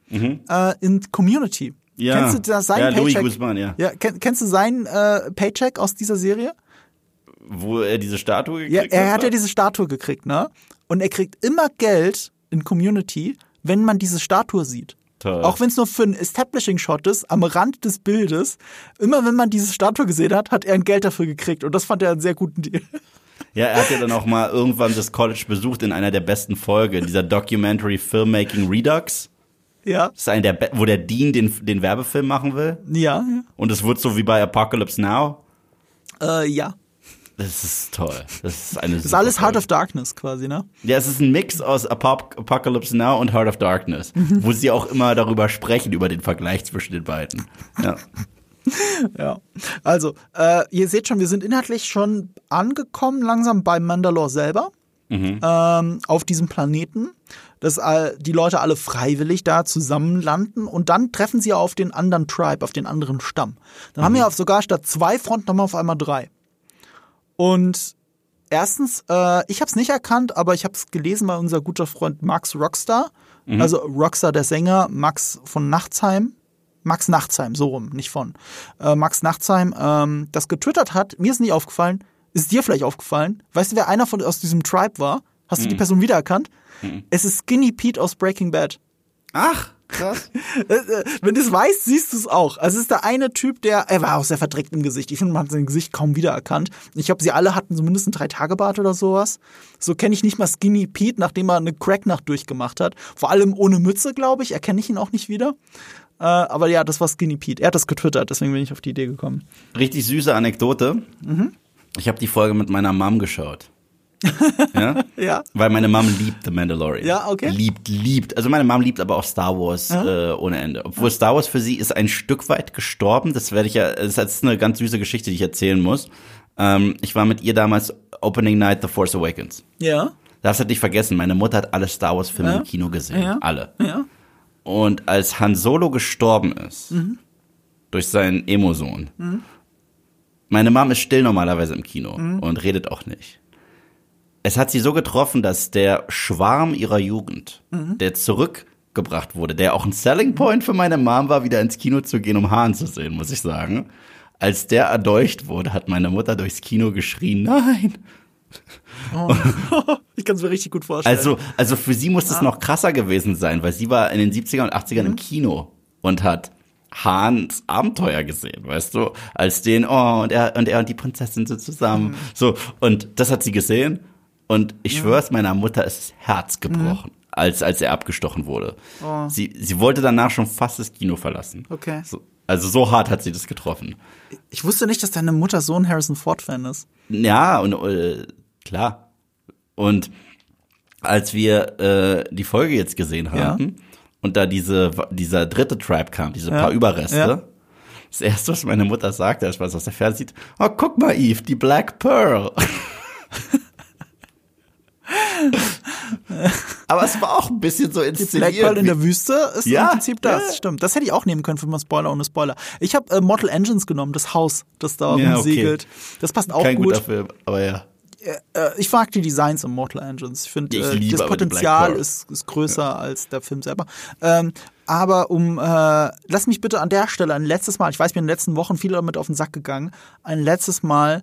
mhm. äh, in Community. Ja, kennst du das, seinen ja, Paycheck? Louis Guzman, ja. ja kenn, kennst du seinen äh, Paycheck aus dieser Serie? Wo er diese Statue gekriegt ja, hat? er hat ja diese Statue gekriegt, ne? Und er kriegt immer Geld in Community, wenn man diese Statue sieht. Toll. Auch wenn es nur für einen Establishing-Shot ist, am Rand des Bildes, immer wenn man diese Statue gesehen hat, hat er ein Geld dafür gekriegt. Und das fand er einen sehr guten Deal. Ja, er hat ja dann auch mal irgendwann das College besucht in einer der besten Folgen, dieser Documentary Filmmaking Redux. Ja. Das ist einer der, Be- wo der Dean den, den Werbefilm machen will. Ja, ja. Und es wird so wie bei Apocalypse Now. Äh, ja. Das ist toll. Das ist eine Das ist alles Heart of Darkness quasi, ne? Ja, es ist ein Mix aus Apop Apocalypse Now und Heart of Darkness, wo sie auch immer darüber sprechen, über den Vergleich zwischen den beiden. Ja. Ja. Also, äh, ihr seht schon, wir sind inhaltlich schon angekommen, langsam bei Mandalore selber. Ähm, auf diesem Planeten, dass all, die Leute alle freiwillig da zusammen landen und dann treffen sie auf den anderen Tribe, auf den anderen Stamm. Dann haben wir auf sogar statt zwei Fronten wir auf einmal drei. Und erstens, äh, ich habe es nicht erkannt, aber ich habe es gelesen bei unser guter Freund Max Rockstar. Also Rockstar der Sänger, Max von Nachtsheim. Max Nachtsheim, so rum, nicht von. Äh, Max Nachtsheim, ähm, das getwittert hat, mir ist nicht aufgefallen, ist dir vielleicht aufgefallen. Weißt du, wer einer von aus diesem Tribe war? Hast du die Person wiedererkannt? Es ist Skinny Pete aus Breaking Bad. Ach, krass. Äh, äh, Wenn du es weißt, siehst du es auch. Also es ist der eine Typ, der, er war auch sehr verdreckt im Gesicht. Ich finde, man hat sein Gesicht kaum wiedererkannt. Ich glaube, sie alle hatten zumindest einen Drei-Tage-Bart oder sowas. So kenne ich nicht mal Skinny Pete, nachdem er eine Cracknacht durchgemacht hat. Vor allem ohne Mütze, glaube ich. Erkenne ich ihn auch nicht wieder. Äh, aber ja, das war Skinny Pete. Er hat das getwittert, deswegen bin ich auf die Idee gekommen. Richtig süße Anekdote. Ich habe die Folge mit meiner Mom geschaut. ja? Ja. Weil meine Mom liebt The Mandalorian. Ja, okay. Liebt, liebt. Also meine Mom liebt aber auch Star Wars äh, ohne Ende. Obwohl Star Wars für sie ist ein Stück weit gestorben. Das werde ich ja, das ist eine ganz süße Geschichte, die ich erzählen muss. Ähm, ich war mit ihr damals Opening Night The Force Awakens. Ja. Darfst du nicht vergessen, meine Mutter hat alle Star Wars Filme Ja. im Kino gesehen. Ja. Alle. Ja. Und als Han Solo gestorben ist, Mhm. durch seinen Emo-Sohn, meine Mom ist still normalerweise im Kino Mhm. und redet auch nicht. Es hat sie so getroffen, dass der Schwarm ihrer Jugend, Mhm. der zurückgebracht wurde, der auch ein Selling Point für meine Mom war, wieder ins Kino zu gehen, um Hahn zu sehen, muss ich sagen. Als der erdolcht wurde, hat meine Mutter durchs Kino geschrien, nein. Ich kann es mir richtig gut vorstellen. Also, also für sie muss es noch krasser gewesen sein, weil sie war in den 70er und 80ern im Kino und hat Hahns Abenteuer gesehen, weißt du, als den, oh, und er und er und die Prinzessin sind zusammen. So, und das hat sie gesehen und ich schwör's, meiner Mutter ist das Herz gebrochen, als, als er abgestochen wurde. Sie, sie wollte danach schon fast das Kino verlassen. Okay. So, also so hart hat sie das getroffen. ich wusste nicht, dass deine Mutter so ein Harrison Ford-Fan ist. Ja, und äh, klar. Und als wir äh, die Folge jetzt gesehen haben und da diese, dieser dritte Tribe kam, diese Ja. paar Überreste, Ja. das erste, was meine Mutter sagte, als man es aus der Ferne sieht, oh, guck mal, Eve, die Black Pearl. Aber es war auch ein bisschen so Black inszeniert. Pearl in der Wüste ist Ja, im Prinzip das, ja. stimmt. Das hätte ich auch nehmen können für mal Spoiler ohne Spoiler. Ich habe äh, Mortal Engines genommen, das Haus, das da Ja, okay. segelt. Das passt auch Kein gut. guter Film, aber ja. Äh, ich mag die Designs im Mortal Engines. Ich finde, äh, das Potenzial ist, ist größer als der Film selber. Ähm, aber um, äh, lass mich bitte an der Stelle ein letztes Mal, ich weiß, mir in den letzten Wochen viele damit auf den Sack gegangen, ein letztes Mal äh,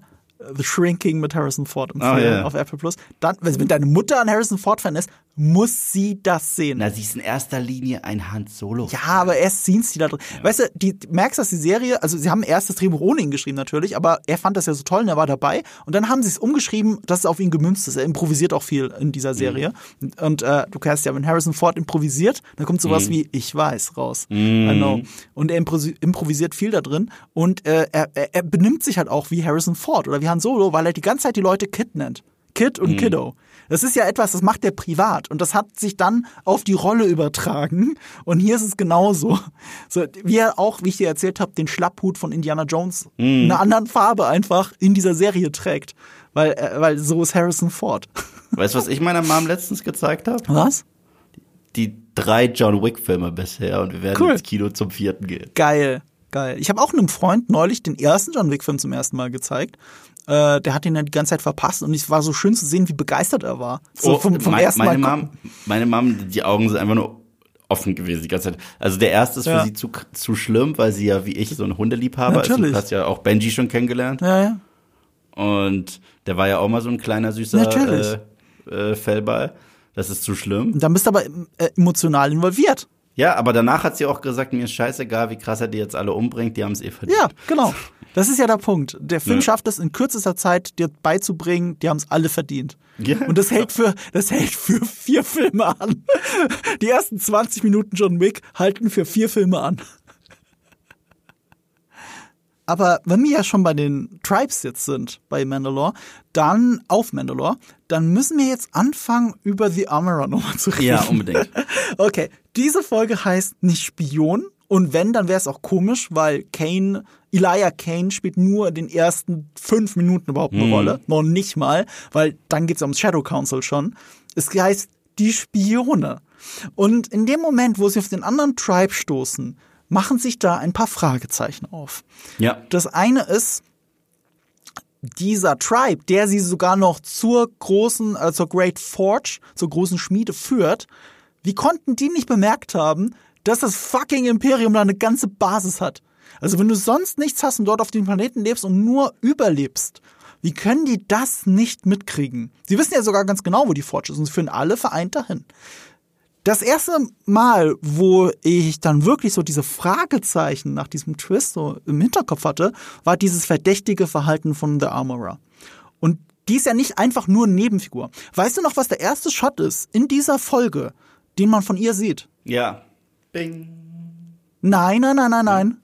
The Shrinking mit Harrison Ford empfehlen Oh, ja. auf Apple Plus. Dann, wenn deine Mutter ein Harrison Ford-Fan ist, muss sie das sehen. Na, sie ist in erster Linie ein Han Solo. Ja, aber erst Scenes, die da drin. Weißt du, die du merkst, dass die Serie, also sie haben erst das Drehbuch ohne ihn geschrieben natürlich, aber er fand das ja so toll und er war dabei. Und dann haben sie es umgeschrieben, dass es auf ihn gemünzt ist. Er improvisiert auch viel in dieser Serie. Und äh, du kannst ja, wenn Harrison Ford improvisiert, dann kommt sowas wie Ich weiß raus. I know. Und er improvisiert viel da drin. Und äh, er, er, er benimmt sich halt auch wie Harrison Ford oder wie Han Solo, weil er die ganze Zeit die Leute Kid nennt. Kid und Kiddo. Das ist ja etwas, das macht er privat und das hat sich dann auf die Rolle übertragen. Und hier ist es genauso. So, wie er auch, wie ich dir erzählt habe, den Schlapphut von Indiana Jones in einer anderen Farbe einfach in dieser Serie trägt. Weil, äh, weil so ist Harrison Ford. Weißt du, was ich meiner Mom letztens gezeigt habe? Was? Die drei John Wick-Filme bisher und wir werden Cool. ins Kino zum vierten gehen. Geil, geil. Ich habe auch einem Freund neulich den ersten John Wick-Film zum ersten Mal gezeigt. Äh, der hat ihn ja die ganze Zeit verpasst und es war so schön zu sehen, wie begeistert er war. So vom, vom Oh, mein- ersten meine Mal. Mom, meine Mom, die Augen sind einfach nur offen gewesen die ganze Zeit. Also der erste ist Ja. für sie zu, zu schlimm, weil sie ja wie ich so ein Hundeliebhaber ist. Natürlich. Du hast ja auch Benji schon kennengelernt. Ja, ja. Und der war ja auch mal so ein kleiner süßer äh, äh, Fellball. Das ist zu schlimm. Und dann bist du aber äh, emotional involviert. Ja, aber danach hat sie auch gesagt, mir ist scheißegal, wie krass er die jetzt alle umbringt, die haben es eh verdient. Ja, genau. Das ist ja der Punkt. Der Film Ja. schafft es in kürzester Zeit, dir beizubringen, die haben es alle verdient. Ja. Und das hält für, das hält für vier Filme an. Die ersten 20 Minuten John Wick halten für vier Filme an. Aber wenn wir ja schon bei den Tribes jetzt sind, bei Mandalore, dann auf Mandalore, dann müssen wir jetzt anfangen, über The Armorer nochmal zu reden. Ja, unbedingt. Okay, diese Folge heißt nicht Spion. Und wenn, dann wäre es auch komisch, weil Kane, Elijah Kane spielt nur in den ersten fünf Minuten überhaupt eine Rolle. Noch nicht mal, weil dann geht's ums Shadow Council schon. Es heißt die Spione. Und in dem Moment, wo sie auf den anderen Tribe stoßen, machen sich da ein paar Fragezeichen auf. Ja. Das eine ist, dieser Tribe, der sie sogar noch zur großen, äh, zur Great Forge, zur großen Schmiede führt, wie konnten die nicht bemerkt haben, dass das fucking Imperium da eine ganze Basis hat? Also wenn du sonst nichts hast und dort auf dem Planeten lebst und nur überlebst, wie können die das nicht mitkriegen? Sie wissen ja sogar ganz genau, wo die Forge ist und sie führen alle vereint dahin. Das erste Mal, wo ich dann wirklich so diese Fragezeichen nach diesem Twist so im Hinterkopf hatte, war dieses verdächtige Verhalten von The Armorer. Und die ist ja nicht einfach nur Nebenfigur. Weißt du noch, was der erste Shot ist in dieser Folge, den man von ihr sieht? Ja. Bing. Nein, nein, nein, nein, nein.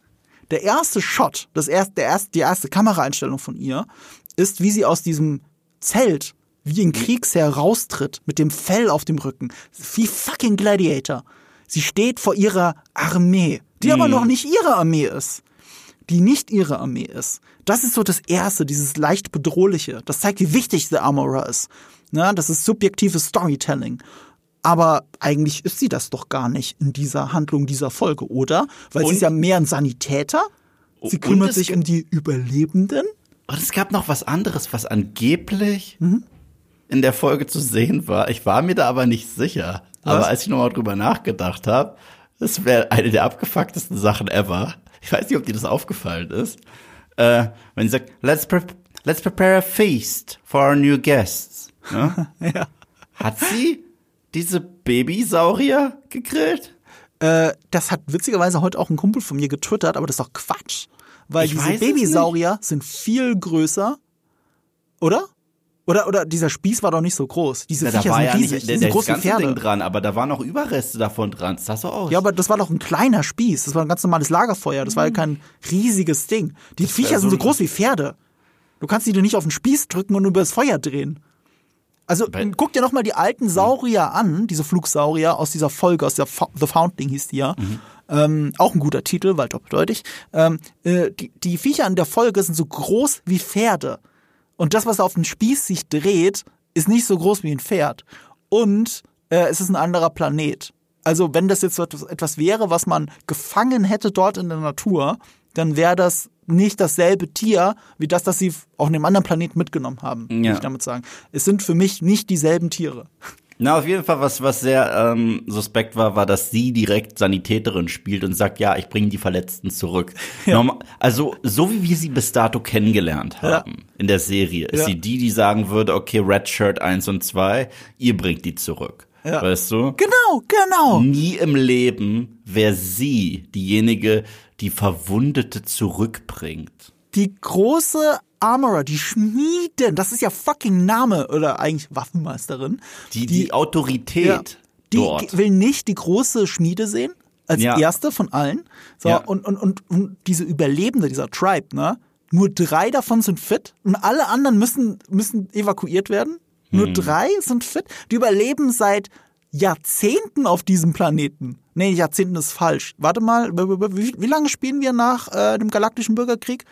Der erste Shot, das erste, der erste, die erste Kameraeinstellung von ihr, ist, wie sie aus diesem Zelt wie ein Kriegsherr raustritt mit dem Fell auf dem Rücken. Wie fucking Gladiator. Sie steht vor ihrer Armee, die aber noch nicht ihre Armee ist. Die nicht ihre Armee ist. Das ist so das Erste, dieses leicht bedrohliche. Das zeigt, wie wichtig The Armorer ist. Na, das ist subjektives Storytelling. Aber eigentlich ist sie das doch gar nicht in dieser Handlung dieser Folge, oder? Weil sie Und- ist ja mehr ein Sanitäter. Sie kümmert sich um die Überlebenden. Und es gab noch was anderes, was angeblich Mhm. in der Folge zu sehen war. Ich war mir da aber nicht sicher. Aber Was? als ich nochmal drüber nachgedacht habe, das wäre eine der abgefucktesten Sachen ever. Ich weiß nicht, ob dir das aufgefallen ist. Äh, wenn sie sagt, let's, pre let's prepare a feast for our new guests. Ne? Ja. Hat sie diese Babysaurier gegrillt? Äh, das hat witzigerweise heute auch ein Kumpel von mir getwittert, aber das ist doch Quatsch. Weil Ich diese Babysaurier sind viel größer, oder? Oder, oder dieser Spieß war doch nicht so groß. Diese da Viecher war sind ja riesig, nicht der, sind der groß wie ganze Pferde. Ding dran, aber da waren noch Überreste davon dran. Das sah so aus. Ja, aber das war doch ein kleiner Spieß. Das war ein ganz normales Lagerfeuer. Das war ja kein riesiges Ding. Die Viecher wär sind so so groß wie Pferde. Du kannst die dir nicht auf den Spieß drücken und über das Feuer drehen. Also Bei- guck dir noch mal die alten Saurier an, diese Flugsaurier aus dieser Folge, aus der Fo The Foundling hieß die ja. Ähm, auch ein guter Titel, weil doppeldeutig. Ähm, äh, die, die Viecher in der Folge sind so groß wie Pferde. Und das, was auf dem Spieß sich dreht, ist nicht so groß wie ein Pferd. Und äh, es ist ein anderer Planet. Also wenn das jetzt so etwas, etwas wäre, was man gefangen hätte dort in der Natur, dann wäre das nicht dasselbe Tier wie das, das sie auf einem anderen Planeten mitgenommen haben, Ja. ich damit sagen. Es sind für mich nicht dieselben Tiere. Na, auf jeden Fall, was, was sehr ähm, suspekt war, war, dass sie direkt Sanitäterin spielt und sagt, ja, ich bringe die Verletzten zurück. Norma also, so wie wir sie bis dato kennengelernt haben in der Serie, ist Ja. sie die, die sagen würde, okay, Red Shirt 1 und 2, ihr bringt die zurück. Ja. Weißt du? Genau, genau. Nie im Leben wäre sie diejenige, die Verwundete zurückbringt. Die große Armorer, die Schmiedin, das ist ja fucking Name oder eigentlich Waffenmeisterin. Die, die, Autorität Ja. Die dort. will nicht die große Schmiede sehen, als Ja. erste von allen. So, Ja. und, und, und, und diese Überlebende, dieser Tribe, ne? Nur drei davon sind fit und alle anderen müssen, müssen evakuiert werden. Hm. Nur drei sind fit. Die überleben seit Jahrzehnten auf diesem Planeten. Nee, Jahrzehnten ist falsch. Warte mal, wie, wie lange spielen wir nach äh, dem Galaktischen Bürgerkrieg?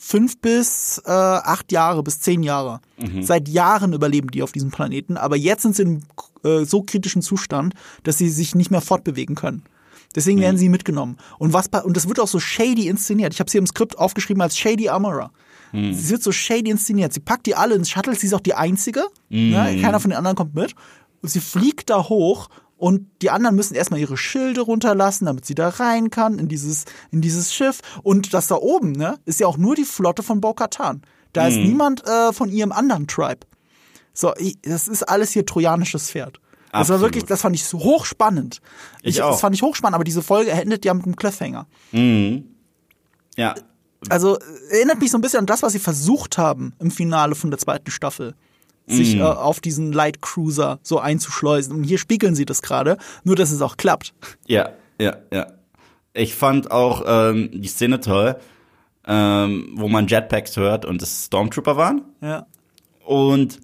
fünf bis äh, acht Jahre, bis zehn Jahre. Seit Jahren überleben die auf diesem Planeten, aber jetzt sind sie in äh, so kritischen Zustand, dass sie sich nicht mehr fortbewegen können. Deswegen werden sie mitgenommen. Und was und das wird auch so shady inszeniert. Ich habe sie im Skript aufgeschrieben als Shady Armorer. Sie wird so shady inszeniert. Sie packt die alle ins Shuttle. Sie ist auch die Einzige. Ne? Keiner von den anderen kommt mit. Und sie fliegt da hoch und die anderen müssen erstmal ihre Schilde runterlassen, damit sie da rein kann in dieses, in dieses Schiff. Und das da oben, ne, ist ja auch nur die Flotte von Bo-Katan. Da ist niemand äh, von ihrem anderen Tribe. So, ich, das ist alles hier trojanisches Pferd. Das war wirklich, das fand ich so hochspannend. Ich auch. Das fand ich hochspannend, aber diese Folge endet ja mit einem Cliffhanger. Ja. Also erinnert mich so ein bisschen an das, was sie versucht haben im Finale von der zweiten Staffel. Sich Mhm. äh, auf diesen Light Cruiser so einzuschleusen. Und hier spiegeln sie das gerade, nur dass es auch klappt. Ja, ja, ja. Ich fand auch ähm, die Szene toll, ähm, wo man Jetpacks hört und es Stormtrooper waren. Ja. Und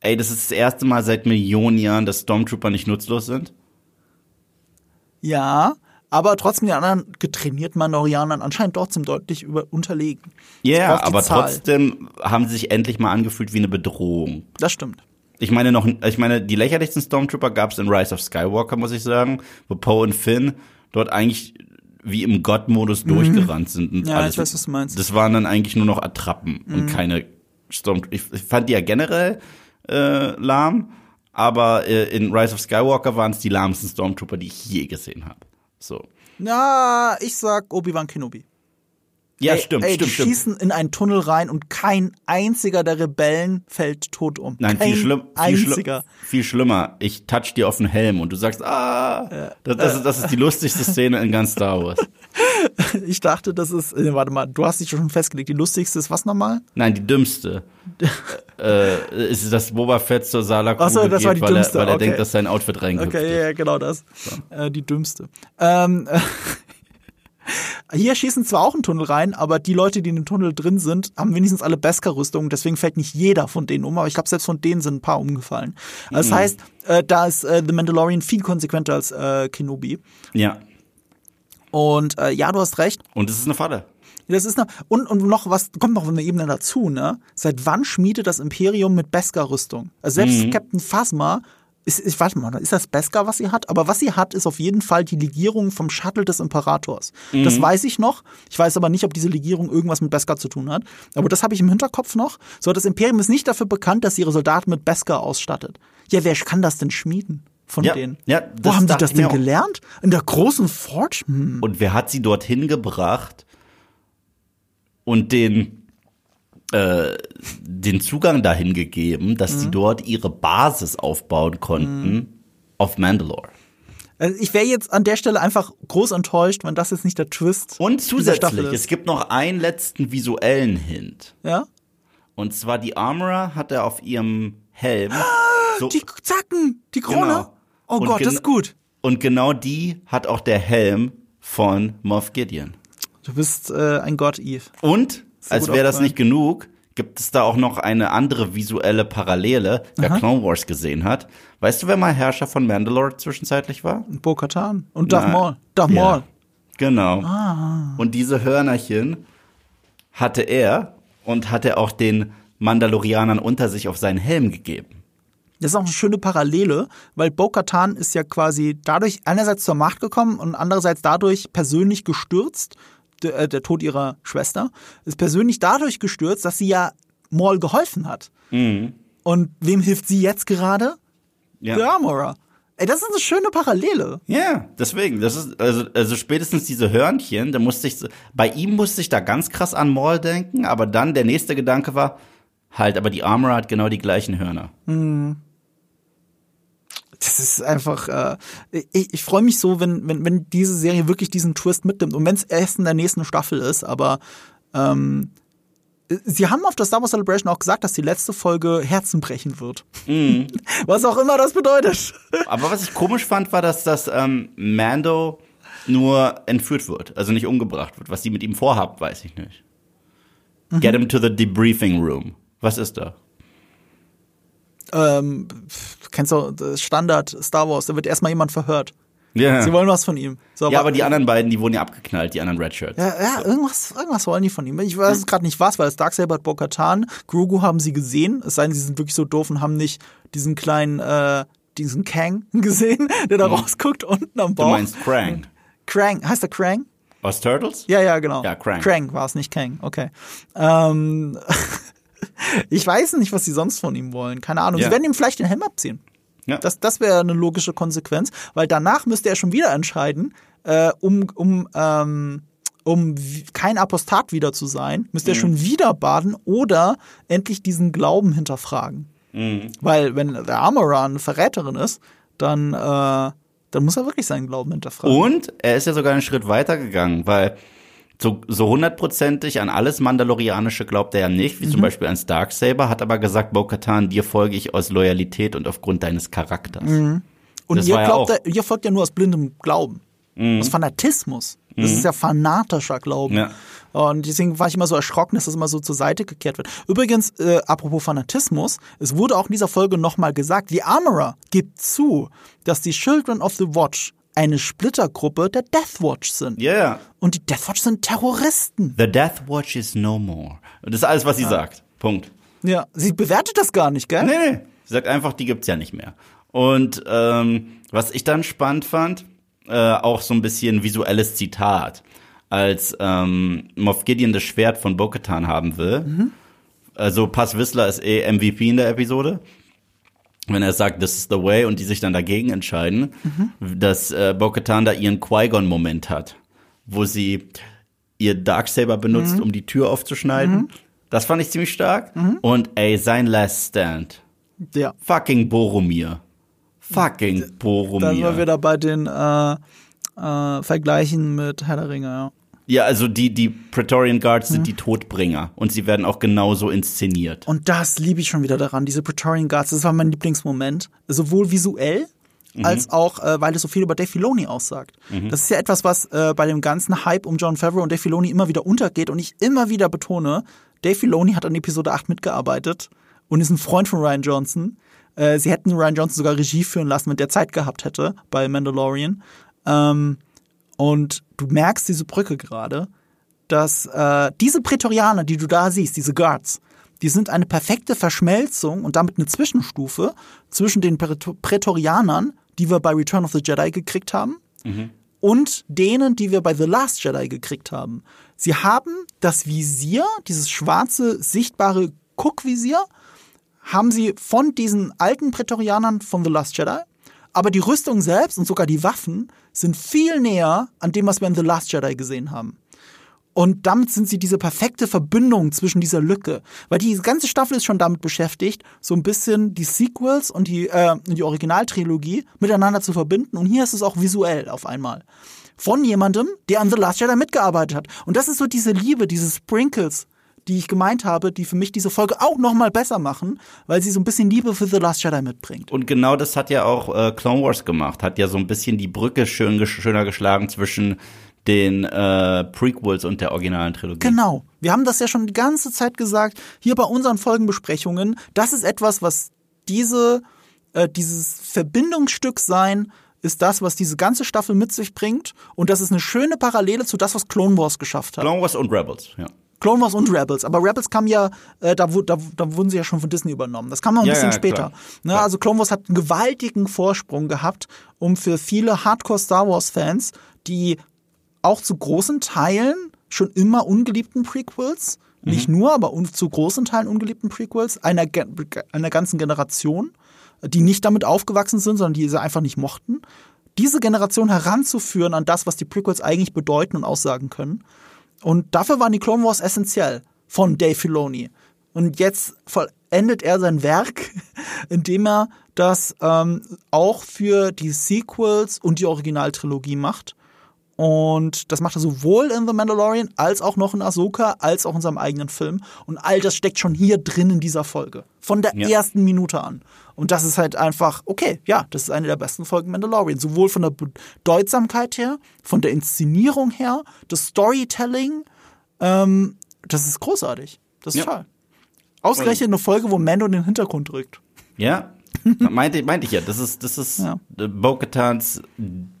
ey, das ist das erste Mal seit Millionen Jahren, dass Stormtrooper nicht nutzlos sind. Ja, aber trotzdem den anderen getrainierten Mandalorianern anscheinend trotzdem deutlich über unterlegen. Ja, die aber Zahl. trotzdem haben sie sich endlich mal angefühlt wie eine Bedrohung. Das stimmt. Ich meine noch, ich meine, die lächerlichsten Stormtrooper gab es in Rise of Skywalker, muss ich sagen, wo Poe und Finn dort eigentlich wie im Gott-Modus durchgerannt sind und Mhm. Ja, alles. ich weiß, was du meinst. Mhm. Das waren dann eigentlich nur noch Attrappen und keine Stormtrooper. Ich, ich fand die ja generell äh, lahm, aber äh, in Rise of Skywalker waren es die lahmsten Stormtrooper, die ich je gesehen habe. So. Na, ich sag Obi-Wan Kenobi. Ja, ey, stimmt, ey, stimmt, stimmt. schießen in einen Tunnel rein und kein einziger der Rebellen fällt tot um. Nein, kein viel, schlimm, viel, einziger. viel schlimmer. Ich touch dir auf den Helm und du sagst, ah, das, das, ist, das ist die lustigste Szene in ganz Star Wars. Ich dachte, das ist, äh, warte mal, du hast dich schon festgelegt. Die lustigste ist was nochmal? Nein, die dümmste. äh, ist das Boba Fett zur Sala Ach so, das war die weil, dümmste, er, weil er okay. denkt, dass sein Outfit reingehüpft Okay, ja, ja, genau das. Äh, die dümmste. Ähm, hier schießen zwar auch einen Tunnel rein, aber die Leute, die in dem Tunnel drin sind, haben wenigstens alle Beskar-Rüstungen. Deswegen fällt nicht jeder von denen um, aber ich glaube, selbst von denen sind ein paar umgefallen. Das heißt, äh, da ist äh, The Mandalorian viel konsequenter als äh, Kenobi. Ja. Und äh, ja, du hast recht. Und es ist eine Falle. Das ist noch, und, und noch was, kommt noch eine Ebene dazu, ne? Seit wann schmiedet das Imperium mit Beskar-Rüstung? Also selbst Captain Phasma, ist, ich warte mal, ist das Beskar, was sie hat? Aber was sie hat, ist auf jeden Fall die Legierung vom Shuttle des Imperators. Das weiß ich noch. Ich weiß aber nicht, ob diese Legierung irgendwas mit Beskar zu tun hat. Aber das habe ich im Hinterkopf noch. So, das Imperium ist nicht dafür bekannt, dass sie ihre Soldaten mit Beskar ausstattet. Ja, wer kann das denn schmieden von Ja, denen? ja, Wo haben die das denn gelernt? In der großen Forge? Hm. Und wer hat sie dorthin gebracht und den, äh, den Zugang dahin gegeben, dass Mhm. sie dort ihre Basis aufbauen konnten auf Mandalore? Also ich wäre jetzt an der Stelle einfach groß enttäuscht, wenn das jetzt nicht der Twist Und zusätzlich, es gibt noch einen letzten visuellen Hint. Ja? Und zwar die Armorer hat er auf ihrem Helm. So, Die Zacken, die Krone. Genau. Oh Und Gott, das ist gut. Und genau die hat auch der Helm von Moff Gideon. Du bist äh, ein Gott, Eve. Und, als wäre das nicht genug, gibt es da auch noch eine andere visuelle Parallele, wer Clone Wars gesehen hat. Weißt du, wer mal Herrscher von Mandalore zwischenzeitlich war? Bo-Katan und Darth. Maul. Darth Ja. Maul. Genau. Ah. Und diese Hörnerchen hatte er und hat er auch den Mandalorianern unter sich auf seinen Helm gegeben. Das ist auch eine schöne Parallele, weil Bo-Katan ist ja quasi dadurch einerseits zur Macht gekommen und andererseits dadurch persönlich gestürzt der, äh, der Tod ihrer Schwester, ist persönlich dadurch gestürzt, dass sie ja Maul geholfen hat. Mhm. Und wem hilft sie jetzt gerade? Ja. The Armorer. Ey, das ist eine schöne Parallele. Ja, deswegen, das ist, also, also spätestens diese Hörnchen, da musste ich, bei ihm musste ich da ganz krass an Maul denken, aber dann der nächste Gedanke war, halt, aber die Armor hat genau die gleichen Hörner. Das ist einfach, äh, ich, ich freue mich so, wenn, wenn, wenn diese Serie wirklich diesen Twist mitnimmt. Und wenn es erst in der nächsten Staffel ist, aber ähm, sie haben auf der Star Wars Celebration auch gesagt, dass die letzte Folge Herzen brechen wird. Was auch immer das bedeutet. Aber was ich komisch fand, war, dass das ähm, Mando nur entführt wird, also nicht umgebracht wird. Was sie mit ihm vorhabt, weiß ich nicht. Get him to the debriefing room. Was ist da? Ähm, kennst du das Standard Star Wars, da wird erstmal jemand verhört. Ja. Sie wollen was von ihm. So, ja, aber die anderen beiden, die wurden ja abgeknallt, die anderen Redshirts. Ja, ja irgendwas, irgendwas wollen die von ihm. Ich weiß gerade nicht was, weil es Darksaber hat Bo-Katan, Grogu haben sie gesehen, es sei denn, sie sind wirklich so doof und haben nicht diesen kleinen, äh, diesen Kang gesehen, der da rausguckt unten am Mhm. Du Bauch. meinst Krang. Krang, heißt der Krang? Aus Turtles? Ja, ja, genau. Ja, Krang. Krang war es, nicht Kang, okay. Ähm, ich weiß nicht, was sie sonst von ihm wollen. Keine Ahnung. Ja. Sie werden ihm vielleicht den Helm abziehen. Ja. Das, das wäre eine logische Konsequenz, weil danach müsste er schon wieder entscheiden, äh, um, um, ähm, um kein Apostat wieder zu sein, müsste er Mhm. schon wieder baden oder endlich diesen Glauben hinterfragen. Mhm. Weil, wenn der Armorer eine Verräterin ist, dann, äh, dann muss er wirklich seinen Glauben hinterfragen. Und er ist ja sogar einen Schritt weiter gegangen, weil so, so hundertprozentig an alles Mandalorianische glaubt er ja nicht, wie Mhm. zum Beispiel ans Darksaber, hat aber gesagt, Bo-Katan, dir folge ich aus Loyalität und aufgrund deines Charakters. Und Das ihr, ja glaubt, Mhm. ja, ihr folgt ja nur aus blindem Glauben. Aus Fanatismus. Das ist ja fanatischer Glauben. Ja. Und deswegen war ich immer so erschrocken, dass das immer so zur Seite gekehrt wird. Übrigens, äh, apropos Fanatismus, es wurde auch in dieser Folge nochmal gesagt, die Armorer gibt zu, dass die Children of the Watch eine Splittergruppe der Death Watch sind. Ja, yeah. Und die Death Watch sind Terroristen. The Death Watch is no more. Das ist alles, was sie sagt. Punkt. Ja, sie bewertet das gar nicht, gell? Nee, nee. Sie sagt einfach, die gibt's ja nicht mehr. Und ähm, was ich dann spannend fand, äh, auch so ein bisschen visuelles Zitat, als ähm, Moff Gideon das Schwert von Bo-Katan haben will. Also Paz Whistler ist eh MVP in der Episode. Wenn er sagt, this is the way und die sich dann dagegen entscheiden, dass äh, Bo-Katan da ihren Qui-Gon-Moment hat, wo sie ihr Darksaber benutzt, um die Tür aufzuschneiden. Das fand ich ziemlich stark. Und ey, sein Last Stand. Ja. Fucking Boromir. Fucking Dann sind wir Boromir. wieder bei den äh, äh, Vergleichen mit Herr der Ringe, ja. Ja, also die, die Praetorian Guards Mhm. sind die Todbringer und sie werden auch genauso inszeniert. Und das liebe ich schon wieder daran, diese Praetorian Guards, das war mein Lieblingsmoment. Sowohl visuell, als auch, äh, weil es so viel über Dave Filoni aussagt. Das ist ja etwas, was äh, bei dem ganzen Hype um John Favreau und Dave Filoni immer wieder untergeht und ich immer wieder betone, Dave Filoni hat an Episode 8 mitgearbeitet und ist ein Freund von Ryan Johnson. Äh, sie hätten Ryan Johnson sogar Regie führen lassen, wenn der Zeit gehabt hätte bei Mandalorian. Ähm, und du merkst diese Brücke gerade, dass äh, diese Prätorianer, die du da siehst, diese Guards, die sind eine perfekte Verschmelzung und damit eine Zwischenstufe zwischen den Prätor Prätorianern, die wir bei Return of the Jedi gekriegt haben, und denen, die wir bei The Last Jedi gekriegt haben. Sie haben das Visier, dieses schwarze, sichtbare Guckvisier, haben sie von diesen alten Prätorianern von The Last Jedi, aber die Rüstung selbst und sogar die Waffen sind viel näher an dem, was wir in The Last Jedi gesehen haben. Und damit sind sie diese perfekte Verbindung zwischen dieser Lücke. Weil die ganze Staffel ist schon damit beschäftigt, so ein bisschen die Sequels und die, äh, die Originaltrilogie miteinander zu verbinden. Und hier ist es auch visuell auf einmal. Von jemandem, der an The Last Jedi mitgearbeitet hat. Und das ist so diese Liebe, diese Sprinkles, die ich gemeint habe, die für mich diese Folge auch noch mal besser machen, weil sie so ein bisschen Liebe für The Last Jedi mitbringt. Und genau das hat ja auch äh, Clone Wars gemacht, hat ja so ein bisschen die Brücke schön, schöner geschlagen zwischen den äh, Prequels und der originalen Trilogie. Genau. Wir haben das ja schon die ganze Zeit gesagt, hier bei unseren Folgenbesprechungen. Das ist etwas, was diese, äh, dieses Verbindungsstück sein, ist das, was diese ganze Staffel mit sich bringt. Und das ist eine schöne Parallele zu das, was Clone Wars geschafft hat. Clone Wars und Rebels, ja. Clone Wars und Rebels. Aber Rebels kam ja, äh, da, da, da wurden sie ja schon von Disney übernommen. Das kam noch ein Ja, bisschen ja, später. Ne, Klar. also Clone Wars hat einen gewaltigen Vorsprung gehabt, um für viele Hardcore Star Wars Fans, die auch zu großen Teilen schon immer ungeliebten Prequels. Nicht nur, aber zu großen Teilen ungeliebten Prequels einer, einer ganzen Generation, die nicht damit aufgewachsen sind, sondern die sie einfach nicht mochten. Diese Generation heranzuführen an das, was die Prequels eigentlich bedeuten und aussagen können. Und dafür waren die Clone Wars essentiell von Dave Filoni. Und jetzt vollendet er sein Werk, indem er das ähm, auch für die Sequels und die Originaltrilogie macht. Und das macht er sowohl in The Mandalorian als auch noch in Ahsoka, als auch in seinem eigenen Film. Und all das steckt schon hier drin in dieser Folge. Von der Ja. ersten Minute an. Und das ist halt einfach, okay, ja, das ist eine der besten Folgen Mandalorian. Sowohl von der Bedeutsamkeit her, von der Inszenierung her, das Storytelling. Ähm, das ist großartig. Das ist Ja. toll. Ausgerechnet eine Folge, wo Mando in den Hintergrund rückt. Ja, meinte, meinte ich ja. Das ist, das ist Ja. Bo-Katans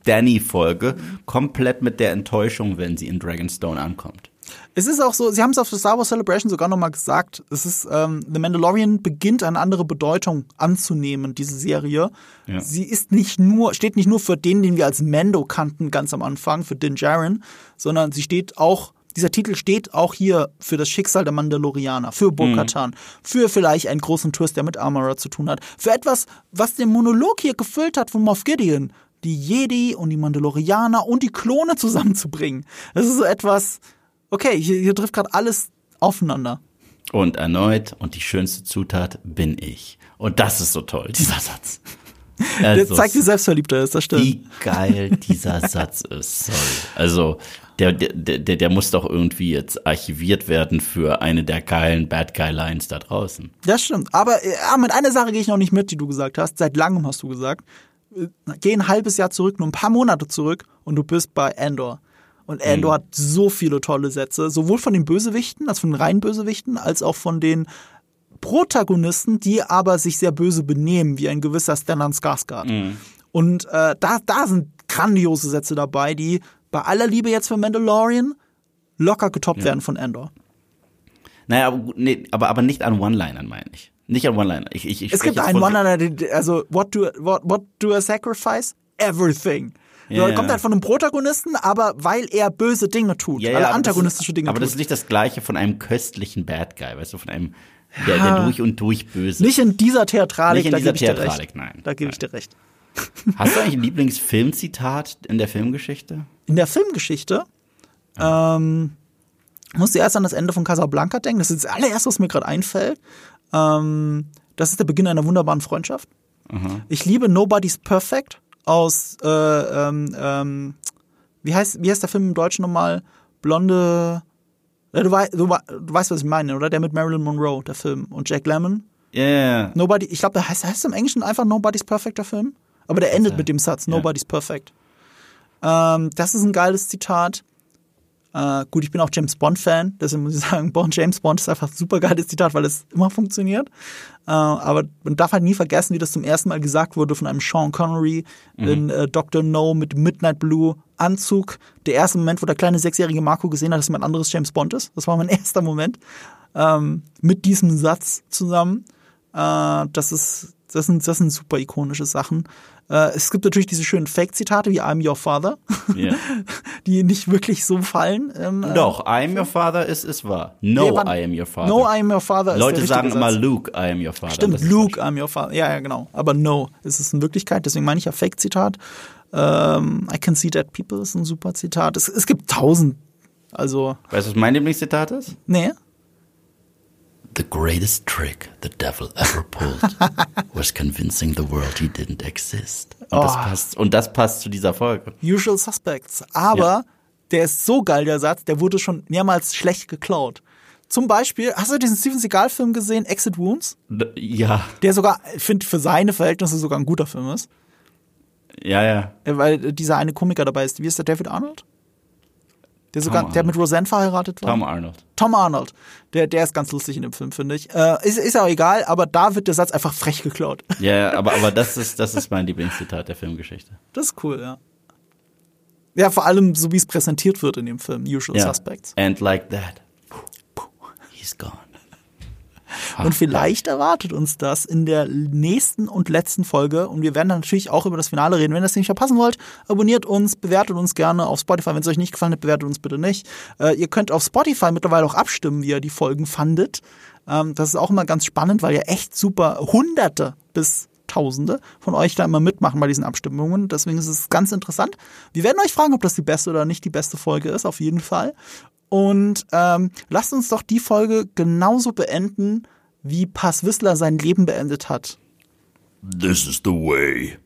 Danny-Folge. Komplett mit der Enttäuschung, wenn sie in Dragonstone ankommt. Es ist auch so, sie haben es auf der Star Wars Celebration sogar nochmal gesagt, es ist, ähm, The Mandalorian beginnt eine andere Bedeutung anzunehmen, diese Serie. Ja. Sie ist nicht nur, steht nicht nur für den, den wir als Mando kannten ganz am Anfang, für Din Djarin, sondern sie steht auch, dieser Titel steht auch hier für das Schicksal der Mandalorianer, für Bo-Katan, für vielleicht einen großen Twist, der mit Armorer zu tun hat, für etwas, was den Monolog hier gefüllt hat von Moff Gideon, die Jedi und die Mandalorianer und die Klone zusammenzubringen. Das ist so etwas, okay, hier, hier trifft gerade alles aufeinander. Und erneut, und die schönste Zutat bin ich. Und das ist so toll, dieser Satz. Der Also, zeigt, wie selbstverliebt er ist, das stimmt. wie geil dieser Satz ist. Sorry. Also, der, der, der, der muss doch irgendwie jetzt archiviert werden für eine der geilen Bad Guy Lines da draußen. Das stimmt. Aber äh, mit einer Sache gehe ich noch nicht mit, die du gesagt hast. Seit langem hast du gesagt. Äh, Geh ein halbes Jahr zurück, nur ein paar Monate zurück und du bist bei Endor. Und Endor hat so viele tolle Sätze, sowohl von den Bösewichten, also von den reinen Bösewichten, als auch von den Protagonisten, die aber sich sehr böse benehmen, wie ein gewisser Stellan Skarsgård. Und äh, da, da sind grandiose Sätze dabei, die bei aller Liebe jetzt für Mandalorian locker getoppt werden von Endor. Naja, aber, nee, aber, aber nicht an One-Linern, meine ich. Nicht an One-Liner. Ich, ich, ich Es gibt einen One-Liner, also what do, what, what do I sacrifice? Everything. So, Ja, er kommt ja. halt von einem Protagonisten, aber weil er böse Dinge tut, Ja, ja, er aber antagonistische ist, Dinge Aber tut. das ist nicht das Gleiche von einem köstlichen Bad Guy, weißt du, von einem, der, der durch und durch böse nicht in dieser Theatralik, Nicht in da dieser gebe ich dir Theatralik, recht. nein. Da gebe ich dir recht. Hast du eigentlich ein Lieblingsfilmzitat in der Filmgeschichte? In der Filmgeschichte ähm, musst du erst an das Ende von Casablanca denken. Das ist das allererste, was mir gerade einfällt. Ähm, das ist der Beginn einer wunderbaren Freundschaft. Ich liebe Nobody's Perfect aus, äh, ähm, ähm, wie, heißt, wie heißt der Film im Deutschen nochmal? Blonde. Ja, Du, wei du, wei- du weißt, was ich meine, oder? Der mit Marilyn Monroe, der Film. Und Jack Lemmon. Ja, yeah. Nobody, ich glaube, der heißt, heißt im Englischen einfach Nobody's Perfect, der Film. Aber der endet mit dem Satz, Nobody's Perfect. Ähm, das ist ein geiles Zitat. Äh, gut, ich bin auch James Bond-Fan, deswegen muss ich sagen, Bond, James Bond ist einfach ein super geiles Zitat, weil es immer funktioniert. Äh, aber man darf halt nie vergessen, wie das zum ersten Mal gesagt wurde von einem Sean Connery in äh, Dr. No mit Midnight Blue Anzug. Der erste Moment, wo der kleine sechsjährige Marco gesehen hat, dass jemand anderes James Bond ist. Das war mein erster Moment. Ähm, mit diesem Satz zusammen. Äh, das ist, das sind, das sind super ikonische Sachen. Äh, es gibt natürlich diese schönen Fake-Zitate wie I'm your father, ja. die nicht wirklich so fallen. Ähm, äh, Doch, I am your father ist, ist wahr. No, wann- I am your father. No, I'm your father ist Leute sagen immer. Luke, I am your father. Stimmt, ist Luke, I'm your father. Ja, ja, genau. Aber no, ist es in Wirklichkeit. Deswegen meine ich ja Fake-Zitat. Ähm, I can see dead people ist ein super Zitat. Es, es gibt tausend. Also, Weißt du, was mein Lieblingszitat ist? nee. The greatest trick the devil ever pulled was convincing the world he didn't exist. Und, das, Oh. passt, und das passt zu dieser Folge. Usual Suspects. Aber Ja. der ist so geil, der Satz, der wurde schon mehrmals schlecht geklaut. Zum Beispiel, hast du diesen Steven Seagal-Film gesehen, Exit Wounds? Ja, Der sogar, ich finde, für seine Verhältnisse sogar ein guter Film ist. ja, ja. Äh, Weil dieser eine Komiker dabei ist. Wie ist der David Arnold? Der sogar, der mit Roseanne verheiratet war. Tom Arnold. Tom Arnold. Der, der ist ganz lustig in dem Film, finde ich. Äh, ist, ist auch egal, aber da wird der Satz einfach frech geklaut. Ja, aber, aber das, ist, das ist mein Lieblingszitat der Filmgeschichte. Das ist cool, ja. Ja, vor allem so wie es präsentiert wird in dem Film, Usual Ja. Suspects. And like that, he's gone. Und vielleicht erwartet uns das in der nächsten und letzten Folge. Und wir werden dann natürlich auch über das Finale reden. Wenn ihr das nicht verpassen wollt, abonniert uns, bewertet uns gerne auf Spotify. Wenn es euch nicht gefallen hat, bewertet uns bitte nicht. Äh, ihr könnt auf Spotify mittlerweile auch abstimmen, wie ihr die Folgen fandet. Ähm, das ist auch immer ganz spannend, weil ihr echt super Hunderte bis Tausende von euch da immer mitmachen bei diesen Abstimmungen. Deswegen ist es ganz interessant. Wir werden euch fragen, ob das die beste oder nicht die beste Folge ist, auf jeden Fall. Und ähm, lasst uns doch die Folge genauso beenden, wie Pass Whistler sein Leben beendet hat. This is the way.